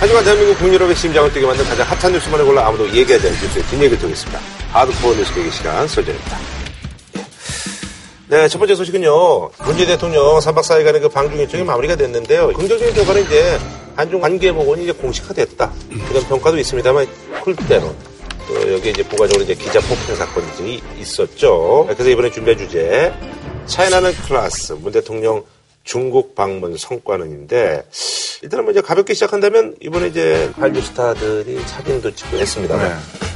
하지만 대한민국 국민여러분의 심장을 뛰게 만든 가장 핫한 뉴스만을 골라 아무도 얘기하지 않을 뉴스의 뒷얘기를 드리겠습니다. 하드코어 뉴스 계기 시간 설정입니다. 네, 첫 번째 소식은요. 문재인 대통령 3박 4일간의 그 방중 일정이 마무리가 됐는데요. 긍정적인 결과는 이제 한중 관계 복원이 이제 공식화됐다. 이런 평가도 있습니다만 쿨대로 또 여기 이제 부가적으로 이제 기자 폭행 사건 등이 있었죠. 그래서 이번에 준비한 주제 차이나는 클라스 문 대통령 중국 방문 성과는인데 일단은 뭐 이제 가볍게 시작한다면 이번에 이제 한류 스타들이 사진도 찍고 했습니다만 네.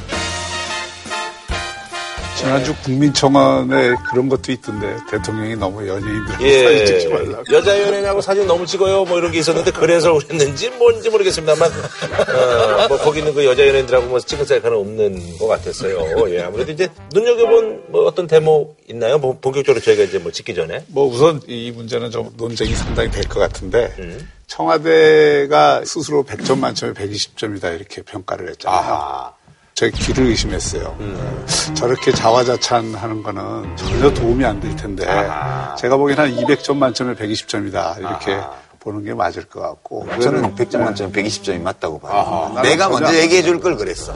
지난주 국민청원에 그런 것도 있던데 대통령이 너무 연예인들 사진 예. 찍지 말라고. 여자 연예인하고 사진 너무 찍어요. 뭐 이런 게 있었는데 그래서 그랬는지 뭔지 모르겠습니다만 어, 뭐 거기 있는 그 여자 연예인들하고 뭐 찍은 셀카는 없는 것 같았어요. 예, 아무래도 이제 눈여겨본 뭐 어떤 대목 있나요? 뭐 본격적으로 저희가 이제 뭐 찍기 전에. 뭐 우선 이 문제는 좀 논쟁이 상당히 될 것 같은데 음. 청와대가 스스로 100점 만점에 120점이다 이렇게 평가를 했잖아요. 아하. 제 귀를 의심했어요. 음. 저렇게 자화자찬하는 거는 전혀 도움이 안 될 텐데 제가 보기에는 한 200점 만점에 120점이다 이렇게 보는 게 맞을 것 같고 저는 100점 만점 120점이 맞다고 봐요. 나는 내가. 먼저 얘기해 줄 걸 그랬어.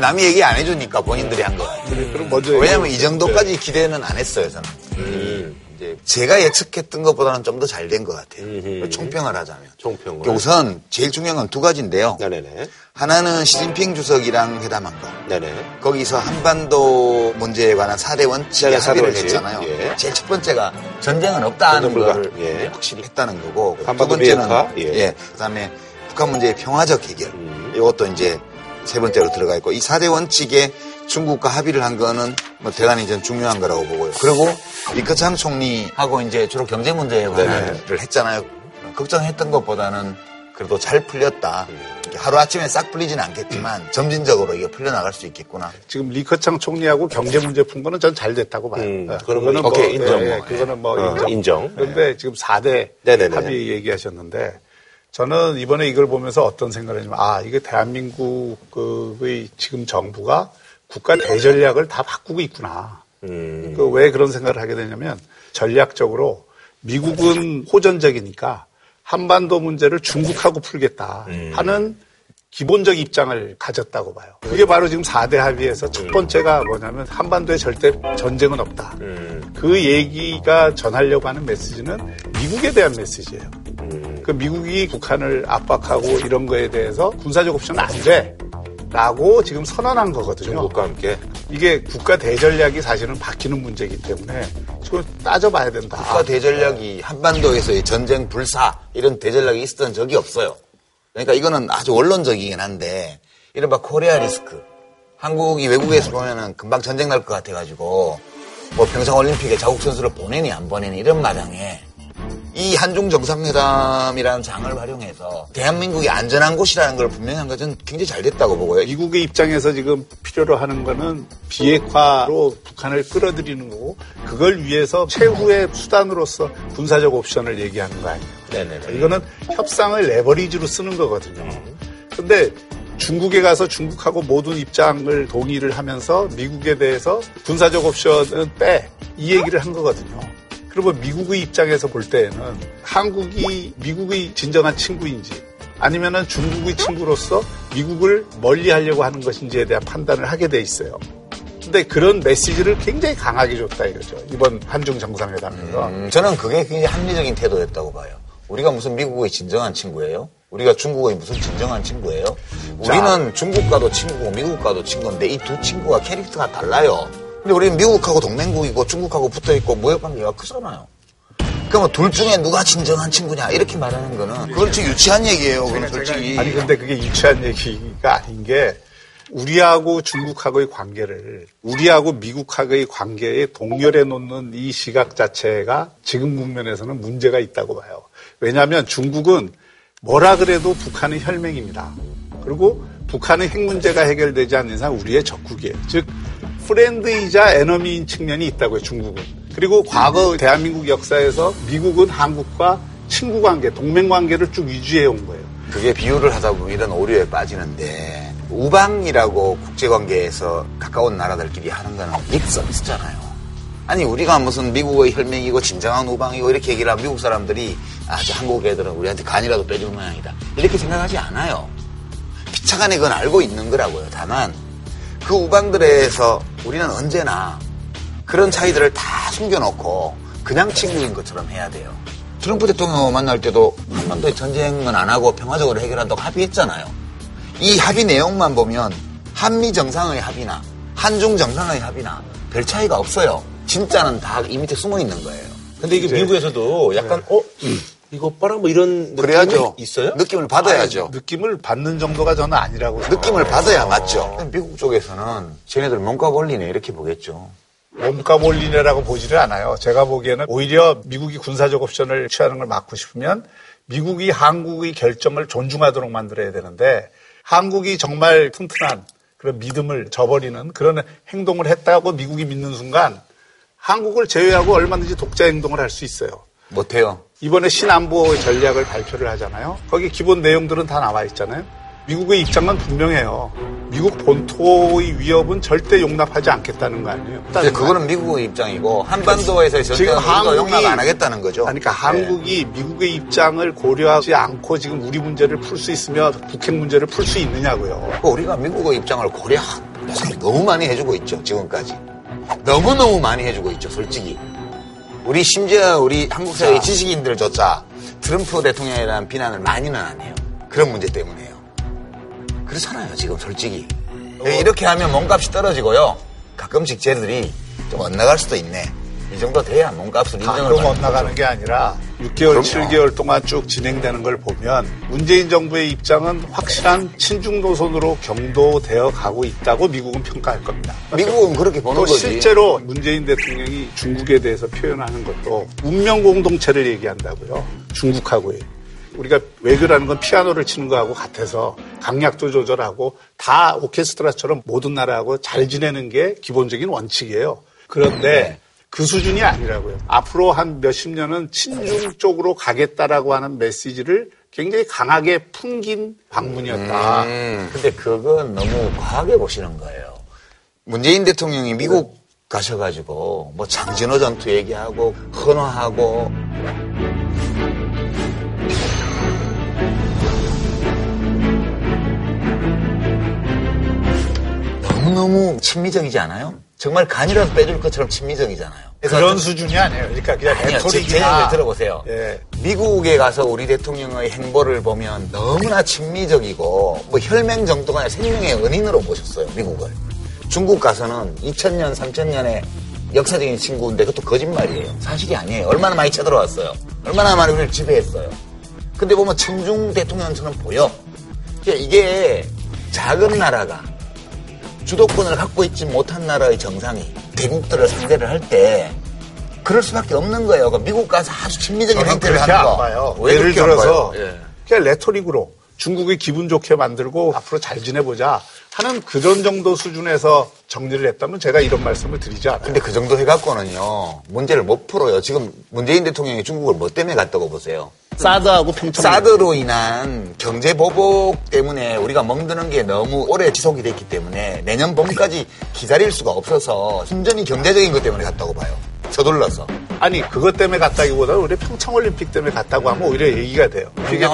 남이 얘기 안 해주니까 본인들이 한 거야. 그럼 먼저 왜냐면 이 정도까지 기대는 안 했어요, 저는. 음. 이제 제가 예측했던 것보다는 좀 더 잘 된 것 같아요. 음흠. 총평을 하자면. 총평을. 우선 제일 중요한 건 두 가지인데요. 네네네. 하나는 시진핑 주석이랑 회담한 거. 네네. 거기서 한반도 문제에 관한 사대 원칙에 네, 사대 합의를. 했잖아요. 예. 제일 첫 번째가 전쟁은 없다는. 거를 예. 확실히 했다는 거고 두 한반도 번째는 비핵화. 예. 예. 그다음에 북한 문제의 평화적 해결. 음. 이것도 이제 세 번째로 들어가 있고 이 사대 원칙에 중국과 합의를 한 거는 뭐 대단히 전 중요한 거라고 보고요. 그리고 리커창 총리하고 이제 주로 경제 문제에 관한을 했잖아요. 걱정했던 것보다는 그래도 잘 풀렸다. 음. 하루 아침에 싹 풀리지는 않겠지만 점진적으로 이게 풀려나갈 수 있겠구나. 지금 리커창 총리하고 경제 문제 푼 거는 전 잘 됐다고 봐요. 음, 네, 그거는 뭐, 오케이, 인정. 예, 예, 그거는 뭐 어, 인정. 인정. 그런데 지금 4대 네네네. 합의 얘기하셨는데 저는 이번에 이걸 보면서 어떤 생각을 했냐면 아, 이게 대한민국의 지금 정부가 국가 대전략을 다 바꾸고 있구나. 음. 그왜 그런 생각을 하게 되냐면 전략적으로 미국은 호전적이니까 한반도 문제를 중국하고 풀겠다 음. 하는 기본적 입장을 가졌다고 봐요. 그게 바로 지금 4대 합의에서 첫 번째가 뭐냐면 한반도에 절대 전쟁은 없다. 음. 그 얘기가 전하려고 하는 메시지는 미국에 대한 메시지예요. 음. 그 미국이 북한을 압박하고 이런 거에 대해서 군사적 옵션은 안 돼. 라고 지금 선언한 거거든요. 중국과 함께. 이게 국가 대전략이 사실은 바뀌는 문제이기 때문에 지금 따져봐야 된다. 국가 대전략이 한반도에서의 전쟁 불사 이런 대전략이 있었던 적이 없어요. 그러니까 이거는 아주 원론적이긴 한데 이른바 코리아 리스크. 한국이 외국에서 보면은 금방 전쟁 날 것 같아가지고 뭐 평창 올림픽에 자국 선수를 보내니 안 보내니 이런 마당에 이 한중 정상회담이라는 장을 활용해서 대한민국이 안전한 곳이라는 걸 분명히 한 것은 굉장히 잘 됐다고 보고요. 미국의 입장에서 지금 필요로 하는 거는 비핵화로 북한을 끌어들이는 거고 그걸 위해서 최후의 수단으로서 군사적 옵션을 얘기하는 거 아니에요. 네네네. 이거는 협상을 레버리지로 쓰는 거거든요. 근데 중국에 가서 중국하고 모든 입장을 동의를 하면서 미국에 대해서 군사적 옵션은 빼. 이 얘기를 한 거거든요. 그러면 미국의 입장에서 볼 때에는 한국이 미국의 진정한 친구인지 아니면은 중국의 친구로서 미국을 멀리 하려고 하는 것인지에 대한 판단을 하게 돼 있어요. 근데 그런 메시지를 굉장히 강하게 줬다 이거죠. 이번 한중 정상회담에서. 음, 저는 그게 굉장히 합리적인 태도였다고 봐요. 우리가 무슨 미국의 진정한 친구예요? 우리가 중국의 무슨 진정한 친구예요? 우리는 중국과도 친구고 미국과도 친구인데 이 두 친구가 캐릭터가 달라요. 근데 우리는 미국하고 동맹국이고 중국하고 붙어있고 무역관계가 크잖아요. 그러면 둘 중에 누가 진정한 친구냐 이렇게 말하는 거는 그건 좀 유치한 얘기예요. 그건 솔직히. 아니 근데 그게 유치한 얘기가 아닌 게 우리하고 중국하고의 관계를 우리하고 미국하고의 관계에 동렬해 놓는 이 시각 자체가 지금 국면에서는 문제가 있다고 봐요. 왜냐하면 중국은 뭐라 그래도 북한은 혈맹입니다. 그리고 북한의 핵 문제가 해결되지 않는 이상 우리의 적국이에요. 즉 프렌드이자 에너미인 측면이 있다고요. 중국은. 그리고 과거 대한민국 역사에서 미국은 한국과 친구 관계, 동맹 관계를 쭉 유지해 온 거예요. 그게 비유를 하다 보면 이런 오류에 빠지는데 우방이라고 국제관계에서 가까운 나라들끼리 하는 거는 립 서비스잖아요. 아니 우리가 무슨 미국의 혈맹이고 진정한 우방이고 이렇게 얘기를 하면 미국 사람들이 아저 한국 애들은 우리한테 간이라도 빼주는 모양이다 이렇게 생각하지 않아요. 차관에 그건 알고 있는 거라고요. 다만 그 우방들에서 우리는 언제나 그런 차이들을 다 숨겨놓고 그냥 친구인 것처럼 해야 돼요. 트럼프 대통령 만날 때도 한반도의 전쟁은 안 하고 평화적으로 해결한다고 합의했잖아요. 이 합의 내용만 보면 한미 정상의 합의나 한중 정상의 합의나 별 차이가 없어요. 진짜는 다 이 밑에 숨어 있는 거예요. 근데 이게 미국에서도 약간 어 이거 봐라 뭐 이런 느낌이 그래야죠. 있어요? 느낌을 받아야죠. 느낌을 받는 정도가 저는 아니라고 느낌을. 받아야 맞죠. 미국 쪽에서는 쟤네들 몸값 올리네 이렇게 보겠죠. 몸값 올리네라고 보지를 않아요. 제가 보기에는 오히려 미국이 군사적 옵션을 취하는 걸 막고 싶으면 미국이 한국의 결정을 존중하도록 만들어야 되는데 한국이 정말 튼튼한 그런 믿음을 저버리는 그런 행동을 했다고 미국이 믿는 순간 한국을 제외하고 얼마든지 독자 행동을 할 수 있어요. 못해요. 이번에 신안보 전략을 발표를 하잖아요. 거기 기본 내용들은 다 나와 있잖아요. 미국의 입장은 분명해요. 미국 본토의 위협은 절대 용납하지 않겠다는 거 아니에요. 근데 그거는 미국의 입장이고 한반도에서의 지금 전쟁은 한국이- 용납 안 하겠다는 거죠. 그러니까 한국이 미국의 입장을 고려하지 않고 지금 우리 문제를 풀 수 있으며 북핵 문제를 풀 수 있느냐고요. 그 우리가 미국의 입장을 고려한 너무 많이 해주고 있죠 지금까지 너무 너무 많이 해주고 있죠 솔직히 우리 심지어 우리 한국 사회 지식인들조차 트럼프 대통령이라는 비난을 많이는 안 해요. 그런 문제 때문에요. 그렇잖아요 지금 솔직히. 이렇게 하면 몸값이 떨어지고요. 가끔씩 쟤들이 좀 엇나갈 수도 있네. 이 정도 돼야 몸값을 인정을 가끔 받는 엇나가는 게 아니라 6개월, 그럼요. 7개월 동안 쭉 진행되는 걸 보면 문재인 정부의 입장은 확실한 친중 노선으로 경도되어 가고 있다고 미국은 평가할 겁니다. 미국은 그렇게 보는 또 거지 실제로 문재인 대통령이 중국에 대해서 표현하는 것도 운명 공동체를 얘기한다고요. 중국하고의. 우리가 외교라는 건 피아노를 치는 거하고 같아서 강약도 조절하고 다 오케스트라처럼 모든 나라하고 잘 지내는 게 기본적인 원칙이에요. 그런데 네. 그 수준이 아니라고요. 앞으로 한 몇십 년은 친중 쪽으로 가겠다라고 하는 메시지를 굉장히 강하게 풍긴 방문이었다. 음, 근데 그건 너무 과하게 보시는 거예요. 문재인 대통령이 미국 가셔가지고 뭐 장진호 전투 얘기하고 헌화하고 너무너무 친미적이지 않아요? 정말 간이라도 빼줄 것처럼 친미적이잖아요. 그런 수준이 아니에요. 그러니까 그냥 아니요, 레토릭이나 들어보세요. 예. 미국에 가서 우리 대통령의 행보를 보면 너무나 친미적이고 뭐 혈맹 정도가 아니라 생명의 은인으로 보셨어요 미국을. 중국 가서는 2000년, 3000년에 역사적인 친구인데 그것도 거짓말이에요. 사실이 아니에요. 얼마나 많이 쳐들어왔어요. 얼마나 많이 우리를 지배했어요. 근데 보면 친중 대통령처럼 보여. 그러니까 이게 작은 나라가 주도권을 갖고 있지 못한 나라의 정상이 대국들을 상대를 할 때 그럴 수밖에 없는 거예요. 그러니까 미국 가서 아주 친미적인 행태를 하는 거. 안 봐요. 왜 예를 그렇게 안 들어서 봐요? 예. 그냥 레토릭으로 중국이 기분 좋게 만들고 앞으로 잘 지내보자 하는 그런 정도 수준에서 정리를 했다면 제가 이런 말씀을 드리지 않아요. 근데 그 정도 해갖고는요 문제를 못 풀어요. 지금 문재인 대통령이 중국을 뭐 때문에 갔다고 보세요. 사드하고 평창 사드로 인한 경제 보복 때문에 우리가 멍드는 게 너무 오래 지속이 됐기 때문에 내년 봄까지 기다릴 수가 없어서 순전히 경제적인 것 때문에 갔다고 봐요. 서둘러서. 아니 그것 때문에 갔다기보다 우리 평창올림픽 때문에 갔다고 하면 오히려 얘기가 돼요.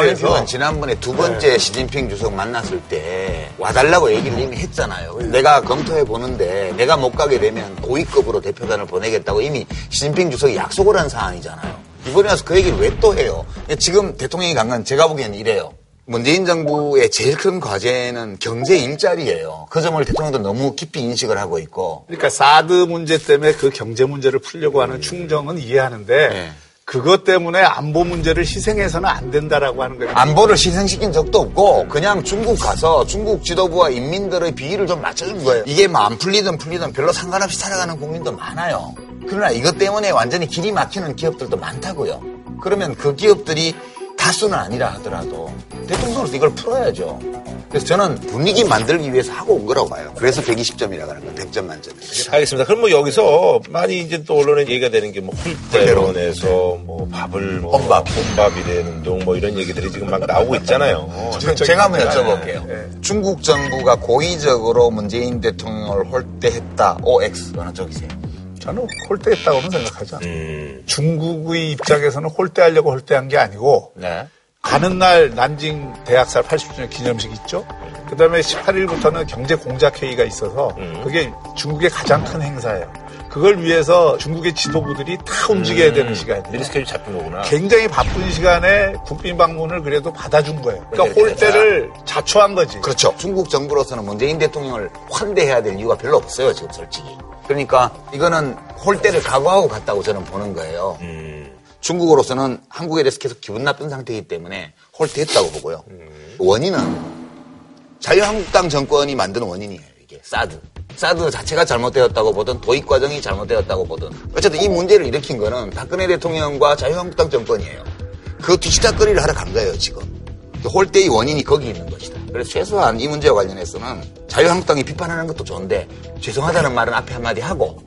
돼서 지난번에 두 번째 시진핑 주석 만났을 때 와달라고 얘기를 이미 했잖아요. 내가 검토해 보는데 내가 못 가게 되면 고위급으로 대표단을 보내겠다고 이미 시진핑 주석이 약속을 한 사안이잖아요. 이번에 와서 그 얘기를 왜 또 해요? 지금 대통령이 간 건 제가 보기에는 이래요. 문재인 정부의 제일 큰 과제는 경제 일자리예요. 그 점을 대통령도 너무 깊이 인식을 하고 있고 그러니까 사드 문제 때문에 그 경제 문제를 풀려고 하는 충정은 이해하는데 네. 그것 때문에 안보 문제를 희생해서는 안 된다라고 하는 거예요. 안보를 희생시킨 적도 없고 그냥 중국 가서 중국 지도부와 인민들의 비위를 좀 맞춰준 거예요. 이게 뭐 안 풀리든 풀리든 별로 상관없이 살아가는 국민도 많아요. 그러나 이것 때문에 완전히 길이 막히는 기업들도 많다고요. 그러면 그 기업들이 다수는 아니라 하더라도 대통령으로서 이걸 풀어야죠. 그래서 저는 분위기 만들기 위해서 하고 온 거라고 봐요. 그래서 120점이라고 하는 건 100점 만점에. 알겠습니다. 그럼 뭐 여기서 많이 이제 또 언론에 얘기가 되는 게뭐 훌대론에서 뭐 밥을 뭐 혼밥. 혼밥이라는 운동 뭐 이런 얘기들이 지금 막 나오고 있잖아요. 저- 제가 한번 여쭤볼게요. 중국 정부가 고의적으로 문재인 대통령을 홀대했다. OX 어느 쪽이세요? 저는 홀대했다고는 생각하지 않아요. 음. 중국의 입장에서는 홀대하려고 홀대한 게 아니고 네. 가는 날 난징 대학살 80주년 기념식 있죠. 그 다음에 18일부터는 경제 공작 회의가 있어서 그게 중국의 가장 큰 행사예요. 그걸 위해서 중국의 지도부들이 다 움직여야 되는 시간이에요. 미리 스케줄 잡힌 거구나. 굉장히 바쁜 시간에 국빈 방문을 그래도 받아준 거예요. 그러니까 홀대를 자초한 거지. 그렇죠. 중국 정부로서는 문재인 대통령을 환대해야 될 이유가 별로 없어요, 지금 솔직히. 그러니까 이거는 홀대를 각오하고 갔다고 저는 보는 거예요. 음. 중국으로서는 한국에 대해서 계속 기분 나쁜 상태이기 때문에 홀대했다고 보고요. 원인은 자유한국당 정권이 만든 원인이에요, 이게. 사드. 사드 자체가 잘못되었다고 보든 도입 과정이 잘못되었다고 보든 어쨌든 이 문제를 일으킨 거는 박근혜 대통령과 자유한국당 정권이에요. 그 뒤치다거리를 하러 간 거예요, 지금. 그 홀대의 원인이 거기 있는 것이다. 그래서 최소한 이 문제와 관련해서는 자유한국당이 비판하는 것도 좋은데 죄송하다는 말은 앞에 한마디 하고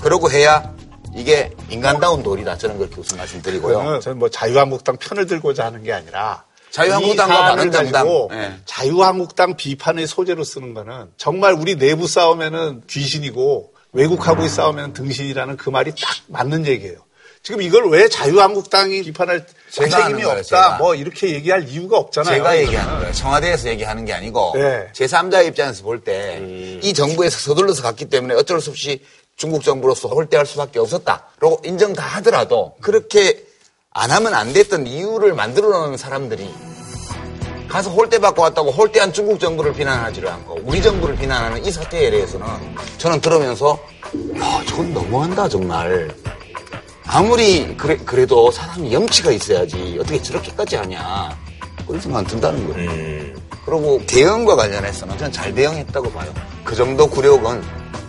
그러고 해야 이게 인간다운 도리다. 저는 그렇게 무슨 말씀 드리고요. 그거는 저는 뭐 자유한국당 편을 들고자 하는 게 아니라 자유한국당과 바른정당. 예. 자유한국당 비판의 소재로 쓰는 거는 정말 우리 내부 싸움에는 귀신이고 외국하고의 싸움에는 등신이라는 그 말이 딱 맞는 얘기예요. 지금 이걸 왜 자유한국당이 비판할 책임이 없다 제가. 뭐 이렇게 얘기할 이유가 없잖아요. 제가. 얘기하는 거예요. 청와대에서 얘기하는 게 아니고 네. 제3자 입장에서 볼 때이 정부에서 서둘러서 갔기 때문에 어쩔 수 없이 중국 정부로서 홀대할 수밖에 없었다라고 인정 다 하더라도 그렇게 안 하면 안 됐던 이유를 만들어 놓은 사람들이 가서 홀대 받고 왔다고 홀대한 중국 정부를 비난하지를 않고 우리 정부를 비난하는 이 사태에 대해서는 저는 들으면서 야, 저건 너무한다 정말. 아무리 그래, 그래도 사람이 염치가 있어야지 어떻게 저렇게까지 하냐 그런 생각 든다는 거예요. 음. 그리고 대응과 관련해서는 저는 잘 대응했다고 봐요. 그 정도 굴욕은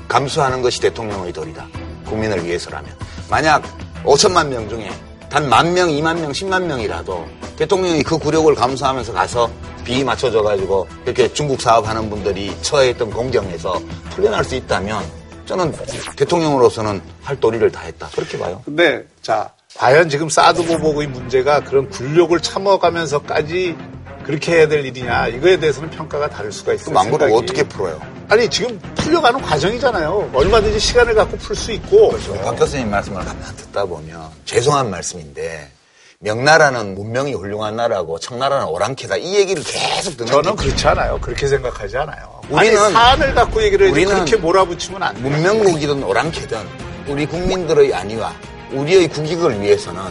감수하는 것이 대통령의 도리다. 국민을 위해서라면. 만약 5천만 명 중에 단 만 명, 2만 명, 10만 명이라도 대통령이 그 굴욕을 감수하면서 가서 비위 맞춰줘가지고 이렇게 중국 사업하는 분들이 처해 있던 공경에서 풀려날 수 있다면 저는 대통령으로서는 할 도리를 다 했다. 그렇게 봐요. 근데 자 과연 지금 사드 보복의 문제가 그런 굴욕을 참아가면서까지 그렇게 해야 될 일이냐 이거에 대해서는 평가가 다를 수가 있어요. 그럼 안 그러고 생각이. 어떻게 풀어요? 아니 지금 풀려가는 과정이잖아요. 얼마든지 시간을 갖고 풀 수 있고. 박 교수님 말씀을 가만 듣다 보면 죄송한 말씀인데 명나라는 문명이 훌륭한 나라고 청나라는 오랑캐다 이 얘기를 계속 듣는 저는 게 그렇지 않아요. 그렇게 생각하지 않아요. 우리는- 아니, 사안을 갖고 얘기를 해야지 우리는 그렇게 몰아붙이면 안 돼요. 문명국이든 오랑캐든 우리 국민들의 안위와 우리의 국익을 위해서는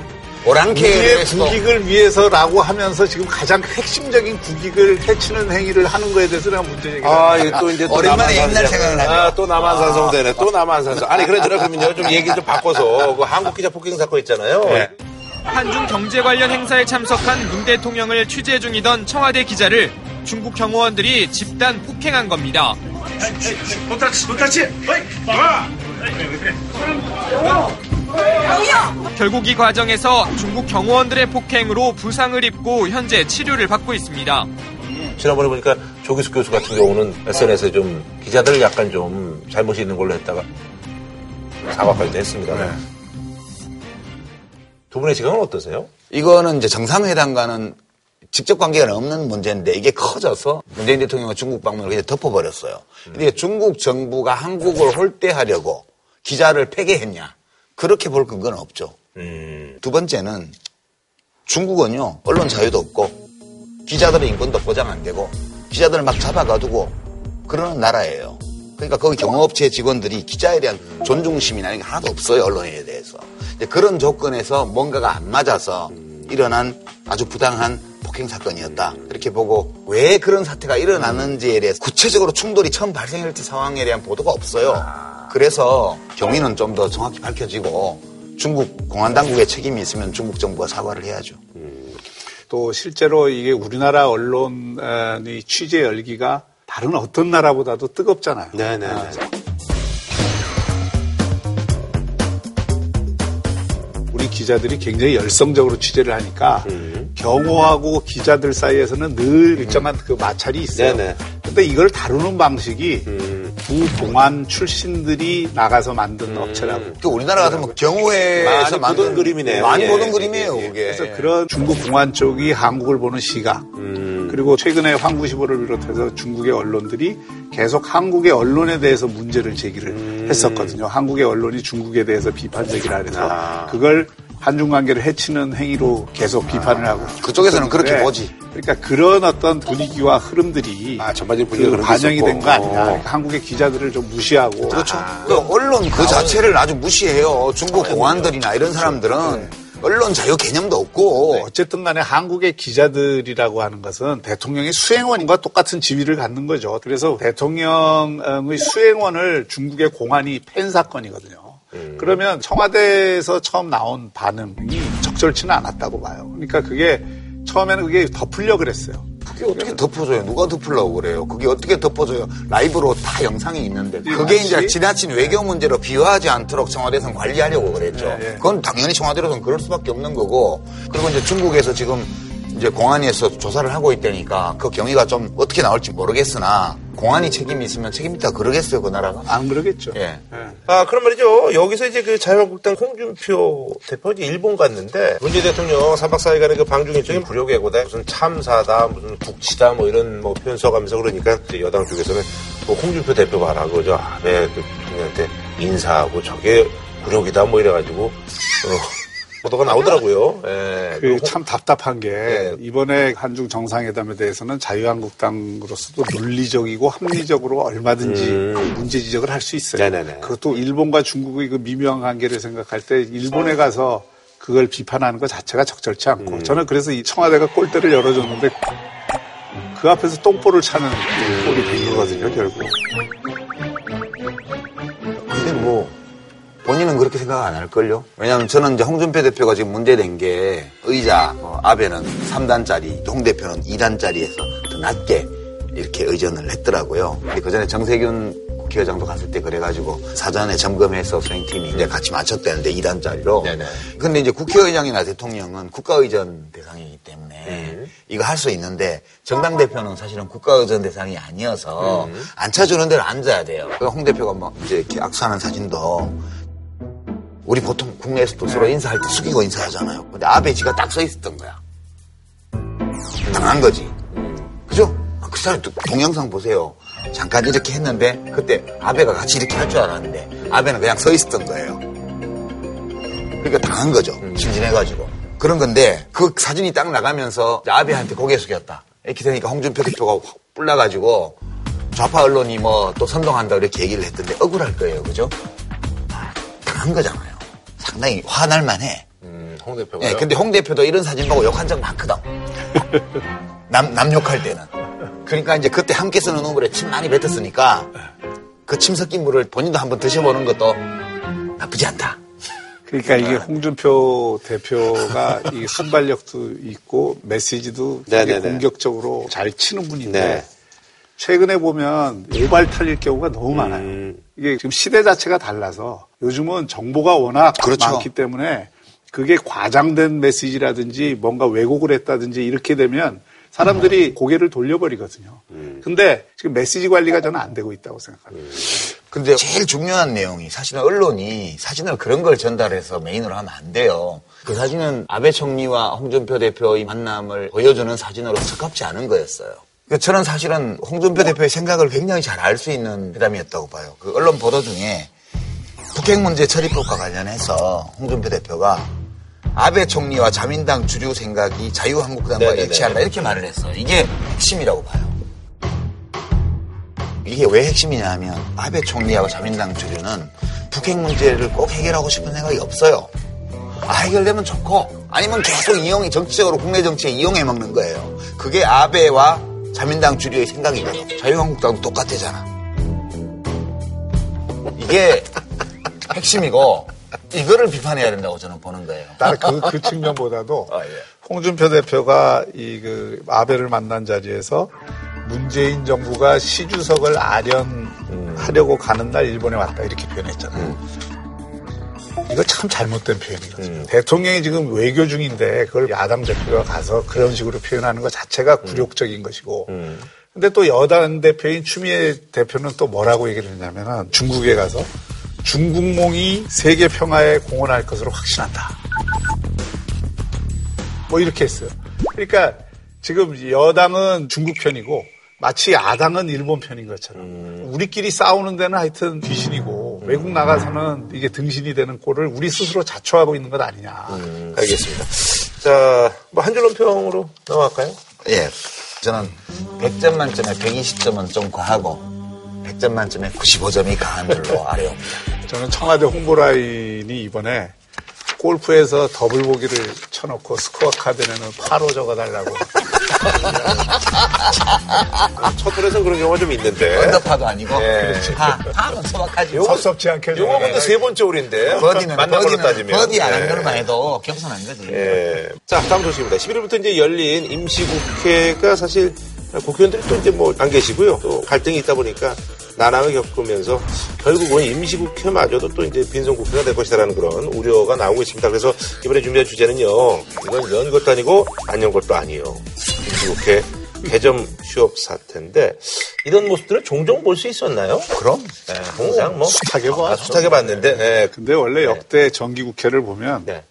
오랑캐에 우리의 대해서도 국익을 위해서라고 하면서 지금 가장 핵심적인 국익을 해치는 행위를 하는 거에 대해서 내가 문제 제기를 아. 이게 또 이제 또 오랜만에 남한산성. 옛날 생각을 하죠. 아, 또 남한산성 되네. 또 남한산성. 아니, 그래, 그러면요. 좀 얘기 좀 바꿔서. 그 한국 기자 폭행 사건 있잖아요. 네. 한중 경제 관련 행사에 참석한 문 대통령을 취재 중이던 청와대 기자를 중국 경호원들이 집단 폭행한 겁니다. 결국 이 과정에서 중국 경호원들의 폭행으로 부상을 입고 현재 치료를 받고 있습니다. 지난번에 보니까 조기숙 교수 같은 경우는 SNS에 좀 기자들 약간 좀 잘못이 있는 걸로 했다가 사과까지도 했습니다. 네. 두 분의 시각은 어떠세요? 이거는 이제 정상회담과는 직접 관계가 없는 문제인데 이게 커져서 문재인 대통령은 중국 방문을 그냥 덮어버렸어요. 근데 중국 정부가 한국을 홀대하려고 기자를 폐괴했냐? 그렇게 볼 근거는 없죠. 음, 두 번째는 중국은요 언론 자유도 없고 기자들의 인권도 보장 안 되고 기자들을 막 잡아가두고 그러는 나라예요. 그러니까 거기 경호업체 직원들이 기자에 대한 존중심이나 이런 게 하나도 없어요 언론에 대해서. 그런 조건에서 뭔가가 안 맞아서 일어난 아주 부당한 폭행 사건이었다 이렇게 보고 왜 그런 사태가 일어났는지에 대해서 구체적으로 충돌이 처음 발생했던 상황에 대한 보도가 없어요. 그래서 경위는 좀 더 정확히 밝혀지고 중국 공안 당국의 책임이 있으면 중국 정부가 사과를 해야죠. 또 실제로 이게 우리나라 언론의 취재 열기가 다른 어떤 나라보다도 뜨겁잖아요. 네네네. 아, 우리 기자들이 굉장히 열성적으로 취재를 하니까 음. 경호하고 기자들 사이에서는 늘 일정한 그 마찰이 있어요. 네네. 근데 이걸 다루는 방식이 음. 부공안 출신들이 나가서 만든 업체라고. 그 우리나라 같으면 경호회에서 많이 보던 만든- 그림이네요. 많이 예, 보던 예, 그림이에요, 예, 예. 그게. 그래서 그런 중국 공안 쪽이 한국을 보는 시각, 음. 그리고 최근에 황구시보를 비롯해서 중국의 언론들이 계속 한국의 언론에 대해서 문제를 제기를 음. 했었거든요. 한국의 언론이 중국에 대해서 비판적이라 해서 아. 그걸 한중 관계를 해치는 행위로 계속 비판을 하고 그쪽에서는 그렇게 네. 보지. 그러니까 그런 어떤 분위기와 흐름들이 아, 전반적인 분위기가 그 반영이 된 거. 아니냐. 그러니까 한국의 기자들을 좀 무시하고 그렇죠. 그 언론 그 자체를 아주 무시해요. 중국 공안들이나 이런 사람들은 언론 자유 개념도 없고 어쨌든 간에 한국의 기자들이라고 하는 것은 대통령의 수행원과 똑같은 지위를 갖는 거죠. 그래서 대통령의 수행원을 중국의 공안이 팬 사건이거든요. 그러면 청와대에서 처음 나온 반응이 적절치는 않았다고 봐요. 그러니까 그게 처음에는 그게 덮으려 그랬어요. 그게 어떻게 덮어줘요? 누가 덮으려고 그래요? 그게 어떻게 덮어줘요? 라이브로 다 영상이 있는데 그게 이제 지나친 외교 문제로 비화하지 않도록 청와대에서는 관리하려고 그랬죠. 예, 예. 그건 당연히 청와대로서는 그럴 수밖에 없는 거고 그리고 이제 중국에서 지금 이제 공안위에서 조사를 하고 있다니까 그 경위가 좀 어떻게 나올지 모르겠으나 공안위 책임이 있으면 책임 있다 그러겠어요 그 나라가? 안 그러겠죠. 예. 아, 그럼 말이죠. 여기서 이제 그 자유한국당 홍준표 대표 이제 일본 갔는데 문재인 대통령 3박 4일간의 그 방중 일정이 불효계고다 무슨 참사다 무슨 국치다 뭐 이런 뭐 표현 써가면서 그러니까 여당 쪽에서는 뭐 홍준표 대표 봐라 그저 아베 그 총리한테 인사하고 저게 불효기다 뭐 이래가지고 어, 보도가 나오더라고요. 예. 그 참 답답한 게 네. 이번에 한중 정상회담에 대해서는 자유한국당으로서도 논리적이고 합리적으로 얼마든지 문제 지적을 할 수 있어요. 음. 네네네. 그것도 일본과 중국의 그 미묘한 관계를 생각할 때 일본에 가서 그걸 비판하는 것 자체가 적절치 않고 음. 저는 그래서 이 청와대가 골대를 열어줬는데 그 앞에서 똥볼을 차는 꼴이 된 거거든요 결국. 근데 뭐 본인은 그렇게 생각 안 할걸요? 왜냐하면 저는 이제 홍준표 대표가 지금 문제된 게 의자 뭐 아베는 3단짜리, 홍 대표는 2단짜리에서 더 낮게 이렇게 의전을 했더라고요. 근데 그 전에 정세균 국회의장도 갔을 때 그래가지고 사전에 점검해서 수행팀이 이제 같이 맞췄다는데 2단짜리로. 네네. 근데 이제 국회의장이나 대통령은 국가의전 대상이기 때문에 이거 할 수 있는데 정당 대표는 사실은 국가의전 대상이 아니어서 앉혀주는 데는 앉아야 돼요. 그홍 대표가 막 이제 이렇게 악수하는 사진도 우리 보통 국내에서도 서로 인사할 때 숙이고 인사하잖아요. 근데 아베 지가 딱 서 있었던 거야. 당한 거지. 그죠? 아, 그 사람 또 동영상 보세요. 잠깐 이렇게 했는데 그때 아베가 같이 이렇게 할 줄 알았는데 아베는 그냥 서 있었던 거예요. 그러니까 당한 거죠. 심진해가지고. 그런 건데 그 사진이 딱 나가면서 아베한테 고개 숙였다. 이렇게 되니까 홍준표 대표가 확 불나가지고 좌파 언론이 뭐 또 선동한다 이렇게 얘기를 했던데 억울할 거예요. 그죠? 당한 거잖아요. 상당히 화날 만해. 음, 홍 대표가. 예, 근데 홍 대표도 이런 사진 보고 욕한 적 많거든. 남, 남 욕할 때는. 그러니까 이제 그때 함께 쓰는 우물에 침 많이 뱉었으니까 그 침 섞인 물을 본인도 한번 드셔보는 것도 나쁘지 않다. 그러니까 이게 홍준표 대표가 이 순발력도 있고 메시지도 되게. 공격적으로 잘 치는 분인데 네. 최근에 보면 오발 털릴 경우가 너무 많아요. 음. 이게 지금 시대 자체가 달라서 요즘은 정보가 워낙 그렇죠. 많기 때문에 그게 과장된 메시지라든지 뭔가 왜곡을 했다든지 이렇게 되면 사람들이 고개를 돌려버리거든요. 근데 지금 메시지 관리가 저는 안 되고 있다고 생각합니다. 근데 제일 중요한 내용이 사실은 언론이 사진을 그런 걸 전달해서 메인으로 하면 안 돼요. 그 사진은 아베 총리와 홍준표 대표의 만남을 보여주는 사진으로 적합지 않은 거였어요. 그러니까 저는 사실은 홍준표 대표의 생각을 굉장히 잘 알 수 있는 회담이었다고 봐요. 그 언론 보도 중에 북핵 문제 처리법과 관련해서 홍준표 대표가 아베 총리와 자민당 주류 생각이 자유한국당과 네네네. 일치한다 이렇게 말을 했어요. 이게 핵심이라고 봐요. 이게 왜 핵심이냐 하면 아베 총리하고 자민당 주류는 북핵 문제를 꼭 해결하고 싶은 생각이 없어요. 아, 해결되면 좋고 아니면 계속 이용이 정치적으로 국내 정치에 이용해 먹는 거예요. 그게 아베와 자민당 주류의 생각이거든. 자유한국당도 똑같대잖아. 이게 핵심이고 이거를 비판해야 된다고 저는 보는 거예요. 나는 그, 그 측면보다도 아, 예. 홍준표 대표가 이 그 아베를 만난 자리에서 문재인 정부가 시주석을 아련하려고 가는 날 일본에 왔다 이렇게 표현했잖아요. 이거 참 잘못된 표현이거든요. 대통령이 지금 외교 중인데 그걸 야당 대표가 가서 그런 식으로 표현하는 것 자체가 굴욕적인 것이고 근데 또 여당 대표인 추미애 대표는 또 뭐라고 얘기를 했냐면은 중국에 가서 중국몽이 세계 평화에 공헌할 것으로 확신한다. 뭐 이렇게 했어요. 그러니까 지금 여당은 중국 편이고 마치 야당은 일본 편인 것처럼 우리끼리 싸우는 데는 하여튼 귀신이고 외국 나가서는 이게 등신이 되는 꼴을 우리 스스로 자초하고 있는 것 아니냐. 음, 알겠습니다. 자, 뭐 한 줄 논평으로 넘어갈까요? 예. 저는 100점 만점에 120점은 좀 과하고 100점 만점에 95점이 가한 걸로 아뢰옵니다. 저는 청와대 홍보라인이 이번에 골프에서 더블 보기를 쳐놓고 스코어 카드 내는 파로 적어달라고. 첫 홀에서는 그런 경우가 좀 있는데. 언더파도 아니고 예. 파, 파는 소박하지. 섭섭지 않게. 요거 근데 세 번째 홀인데. 버디는 버디는 따지면. 버디 안한 예. 걸만 해도 경선한 거지. 예. 자, 다음 소식입니다. 11일부터 이제 열린 임시국회가 사실 국회의원들이 또 이제 뭐 안 계시고요. 또 갈등이 있다 보니까 난항을 겪으면서 결국은 임시국회마저도 또 이제 빈손국회가 될 것이다라는 그런 우려가 나오고 있습니다. 그래서 이번에 준비한 주제는요. 이건 연 것도 아니고 안연 것도 아니에요. 임시국회 개점 휴업 사태인데 이런 모습들을 종종 볼 수 있었나요? 그럼 네, 항상 뭐 숱하게 아, 보았죠. 숱하게 봤는데 네. 근데 원래 역대 정기국회를 보면 네.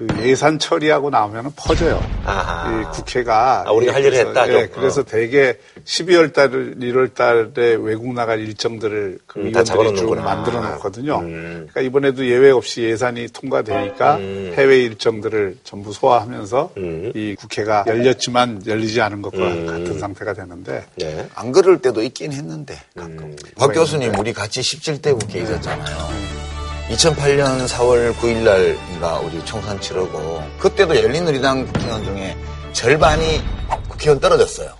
그 예산 처리하고 나오면 퍼져요. 아하. 이 국회가 아, 우리가 할 일을 그래서, 했다, 좀. 예, 그래서 대개 12월 달, 1월 달에 외국 나갈 일정들을 그 음, 다 위원들이 쭉. 만들어 놓거든요. 음. 그러니까 이번에도 예외 없이 예산이 통과되니까 음. 해외 일정들을 전부 소화하면서 음. 이 국회가 열렸지만 열리지 않은 것과 음. 같은 상태가 되는데 네. 안 그럴 때도 있긴 했는데 가끔. 음. 박 교수님 우리 같이 17대 국회 있었잖아요. 2008년 4월 9일 날인가 우리 총선 치르고 그때도 열린우리당 국회의원 중에 절반이 국회의원 떨어졌어요.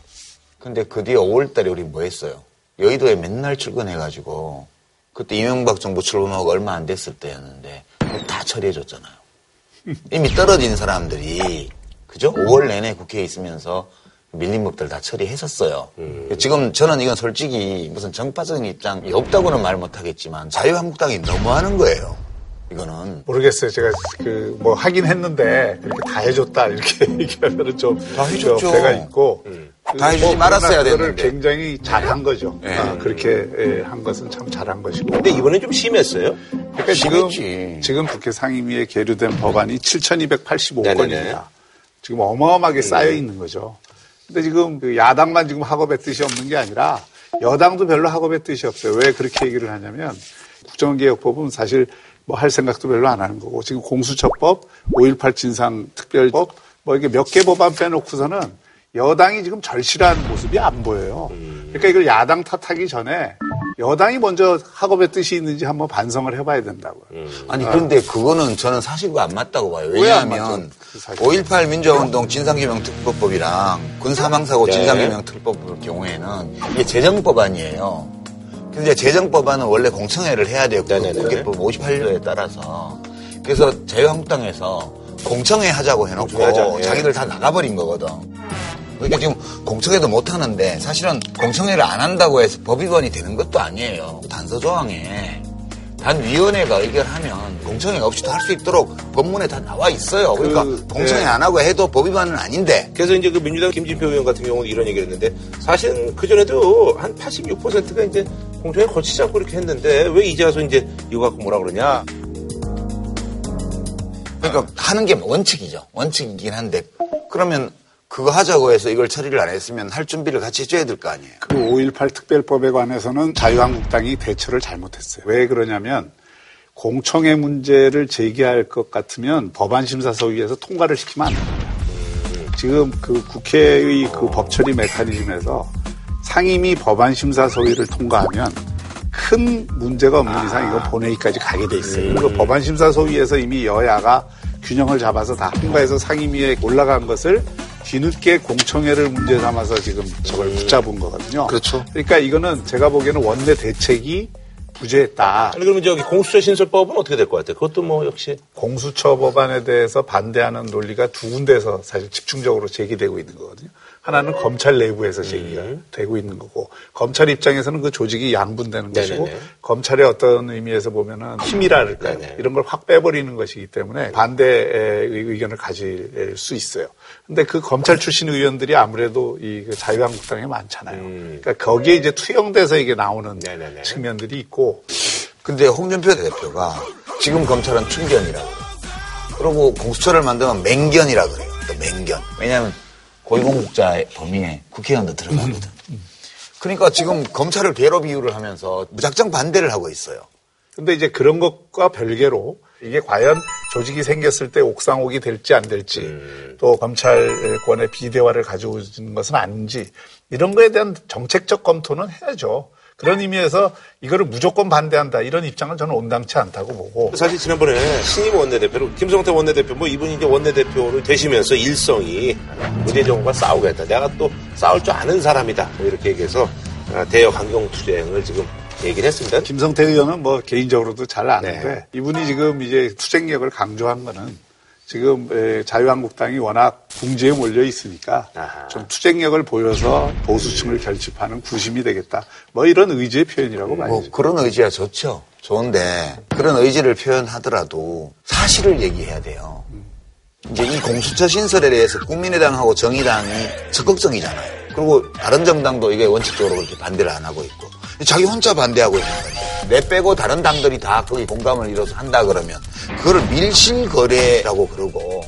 근데 그 뒤에 5월 달에 우리 뭐 했어요? 여의도에 맨날 출근해가지고 그때 이명박 정부 출범하고 얼마 안 됐을 때였는데 다 처리해줬잖아요. 이미 떨어진 사람들이 그죠? 5월 내내 국회에 있으면서 밀린 법들 다 처리했었어요. 지금 저는 이건 솔직히 무슨 정파적인 입장이 없다고는 말 못하겠지만 자유한국당이 너무하는 거예요. 이거는 모르겠어요. 제가 그 뭐 하긴 했는데 이렇게 다 해줬다 이렇게 얘기하면은 좀다 해줬죠. 배가 있고 그다 해주지 뭐 말았어야 됐는데. 굉장히 잘한 거죠. 예. 아, 그렇게 예, 한 것은 참 잘한 것이고. 근데 이번엔 좀 심했어요. 그러니까 지금 심했지. 지금 국회 상임위에 계류된 법안이 7,285건입니다. 네네네. 지금 어마어마하게 쌓여 있는 거죠. 근데 지금 그 야당만 지금 학업의 뜻이 없는 게 아니라 여당도 별로 학업의 뜻이 없어요. 왜 그렇게 얘기를 하냐면 국정개혁법은 사실 뭐 할 생각도 별로 안 하는 거고 지금 공수처법, 5.18 진상특별법 뭐 이게 몇 개 법안 빼놓고서는 여당이 지금 절실한 모습이 안 보여요. 그러니까 이걸 야당 탓하기 전에 여당이 먼저 학업의 뜻이 있는지 한번 반성을 해봐야 된다고요. 아니 그런데 그거는 저는 사실과 안 맞다고 봐요. 왜냐하면? 그 사실. 5.18 민주화운동 진상규명특별법이랑 군사망사고 네. 진상규명특별법 경우에는 이게 재정법안이에요. 근데 재정법안은 원래 공청회를 해야 돼요. 그. 국회법 58조에 따라서. 그래서 자유한국당에서 공청회 하자고 해놓고 공청회 하자, 예. 자기들 다 나가버린 거거든. 그러니까 지금 공청회도 못 하는데 사실은 공청회를 안 한다고 해서 법 위반이 되는 것도 아니에요. 단서 조항에 단 위원회가 의결하면 공청회 없이도 할 수 있도록 법문에 다 나와 있어요. 그러니까 그, 공청회 네. 안 하고 해도 법 위반은 아닌데 그래서 이제 그 민주당 김진표 의원 같은 경우는 이런 얘기를 했는데 사실은 그 전에도 한 86%가 이제 공청회 거치지 않고 이렇게 했는데 왜 이제 와서 이제 이거 갖고 뭐라 그러냐. 그러니까 하는 게 원칙이죠. 원칙이긴 한데 그러면 그거 하자고 해서 이걸 처리를 안 했으면 할 준비를 같이 해줘야 될 거 아니에요. 그 5.18 특별법에 관해서는 자유한국당이 대처를 잘못했어요. 왜 그러냐면 공청회 문제를 제기할 것 같으면 법안심사소위에서 통과를 시키면 안 됩니다. 지금 그 국회의 그 법처리 메커니즘에서 상임위 법안심사소위를 통과하면 큰 문제가 없는 이상 이거 본회의까지 가게 돼 있어요. 그리고 법안심사소위에서 이미 여야가 균형을 잡아서 다 통과해서 상임위에 올라간 것을 뒤늦게 공청회를 문제 삼아서 지금 저걸 붙잡은 거거든요. 그렇죠. 그러니까 이거는 제가 보기에는 원내 대책이 부재했다. 아니 그러면 저기 공수처 신설법은 어떻게 될 것 같아요? 그것도 뭐 역시 공수처 법안에 대해서 반대하는 논리가 두 군데에서 사실 집중적으로 제기되고 있는 거거든요. 하나는 검찰 내부에서 제기가 되고 있는 거고 검찰 입장에서는 그 조직이 양분되는 것이고 네네네. 검찰의 어떤 의미에서 보면은 힘이랄까요 네네. 이런 걸 확 빼버리는 것이기 때문에 반대의 의견을 가질 수 있어요. 근데 그 검찰 출신 의원들이 아무래도 이그 자유한국당에 많잖아요. 그러니까 거기에 이제 투영돼서 이게 나오는 네네네. 측면들이 있고 근데 홍준표 대표가 지금 검찰은 충견이라고 그리고 공수처를 만들면 맹견이라 그래요. 또 맹견. 왜냐하면 고위공직자의 범위에 국회의원도 들어가거든. 그러니까 지금 검찰을 괴로 비유를 하면서 무작정 반대를 하고 있어요. 근데 이제 그런 것과 별개로 이게 과연 조직이 생겼을 때 옥상옥이 될지 안 될지 또 검찰권의 비대화를 가져오는 것은 아닌지 이런 거에 대한 정책적 검토는 해야죠. 그런 의미에서 이거를 무조건 반대한다 이런 입장은 저는 온당치 않다고 보고 사실 지난번에 신임 원내대표로 김성태 원내대표 뭐 이분이 이제 원내대표로 되시면서 일성이 문재정과 싸우겠다. 내가 또 싸울 줄 아는 사람이다. 뭐 이렇게 얘기해서 아, 대여 강경 투쟁을 지금 얘기를 했습니다. 김성태 의원은 뭐 개인적으로도 잘 아는데 네. 이분이 지금 이제 투쟁력을 강조한 거는 지금 에, 자유한국당이 워낙 궁지에 몰려 있으니까 아하. 좀 투쟁력을 보여서 보수층을 결집하는 구심이 되겠다. 뭐 이런 의지의 표현이라고 뭐 봐야죠. 그런 의지야 좋죠. 좋은데 그런 의지를 표현하더라도 사실을 얘기해야 돼요. 이제 이 공수처 신설에 대해서 국민의당하고 정의당이 적극적이잖아요. 그리고 다른 정당도 이게 원칙적으로 그렇게 반대를 안 하고 있고 자기 혼자 반대하고 있는 건데 내 빼고 다른 당들이 다 거기 공감을 이뤄서 한다 그러면 그거를 밀실거래라고 그러고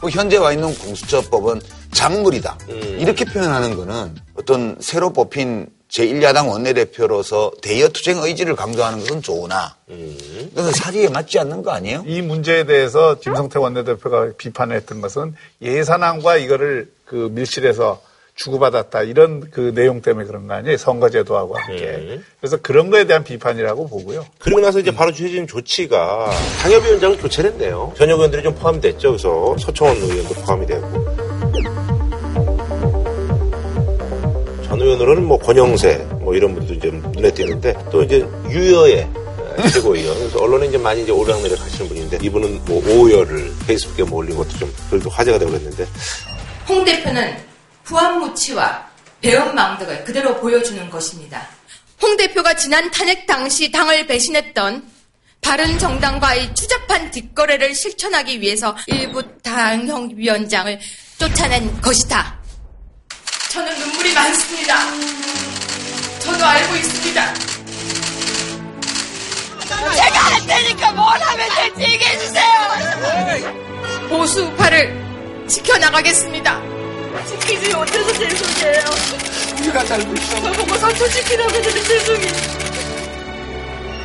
그 현재 와 있는 공수처법은 작물이다. 이렇게 표현하는 거는 어떤 새로 뽑힌 제1야당 원내대표로서 대여 투쟁 의지를 강조하는 것은 좋으나 이것은 사리에 맞지 않는 거 아니에요? 이 문제에 대해서 김성태 원내대표가 비판했던 것은 예산안과 이거를 그 밀실에서 주고받았다 이런 그 내용 때문에 그런 거 아니에요 선거제도하고 함께 그래서 그런 거에 대한 비판이라고 보고요. 그리고 나서 이제 바로 취해진 조치가 당협위원장을 교체를 했네요. 전역 의원들이 좀 포함됐죠. 그래서 서청원 의원도 포함이 되고. 전 의원으로는 뭐 권영세 뭐 이런 분들도 이제 눈에 띄는데 또 이제 유여의 최고위원. 그래서 언론에 이제 많이 이제 오르락내리락 하시는 분인데 이분은 뭐 오열을 페이스북에 뭐 올린 것도 좀 그래도 화제가 되고 그랬는데 홍 대표는 후한무치와 배은망덕을 그대로 보여주는 것입니다. 홍 대표가 지난 탄핵 당시 당을 배신했던 바른 정당과의 추잡한 뒷거래를 실천하기 위해서 일부 당협위원장을 쫓아낸 것이다. 저는 눈물이 많습니다. 저도 알고 있습니다. 제가 할 테니까 뭘 하면 될지 얘기해 주세요. 보수파를 지켜나가겠습니다. 지키지 못해서 죄송해요. 우리가 잘못 있어. 저 보고 선처시키라고 해서 죄송해요.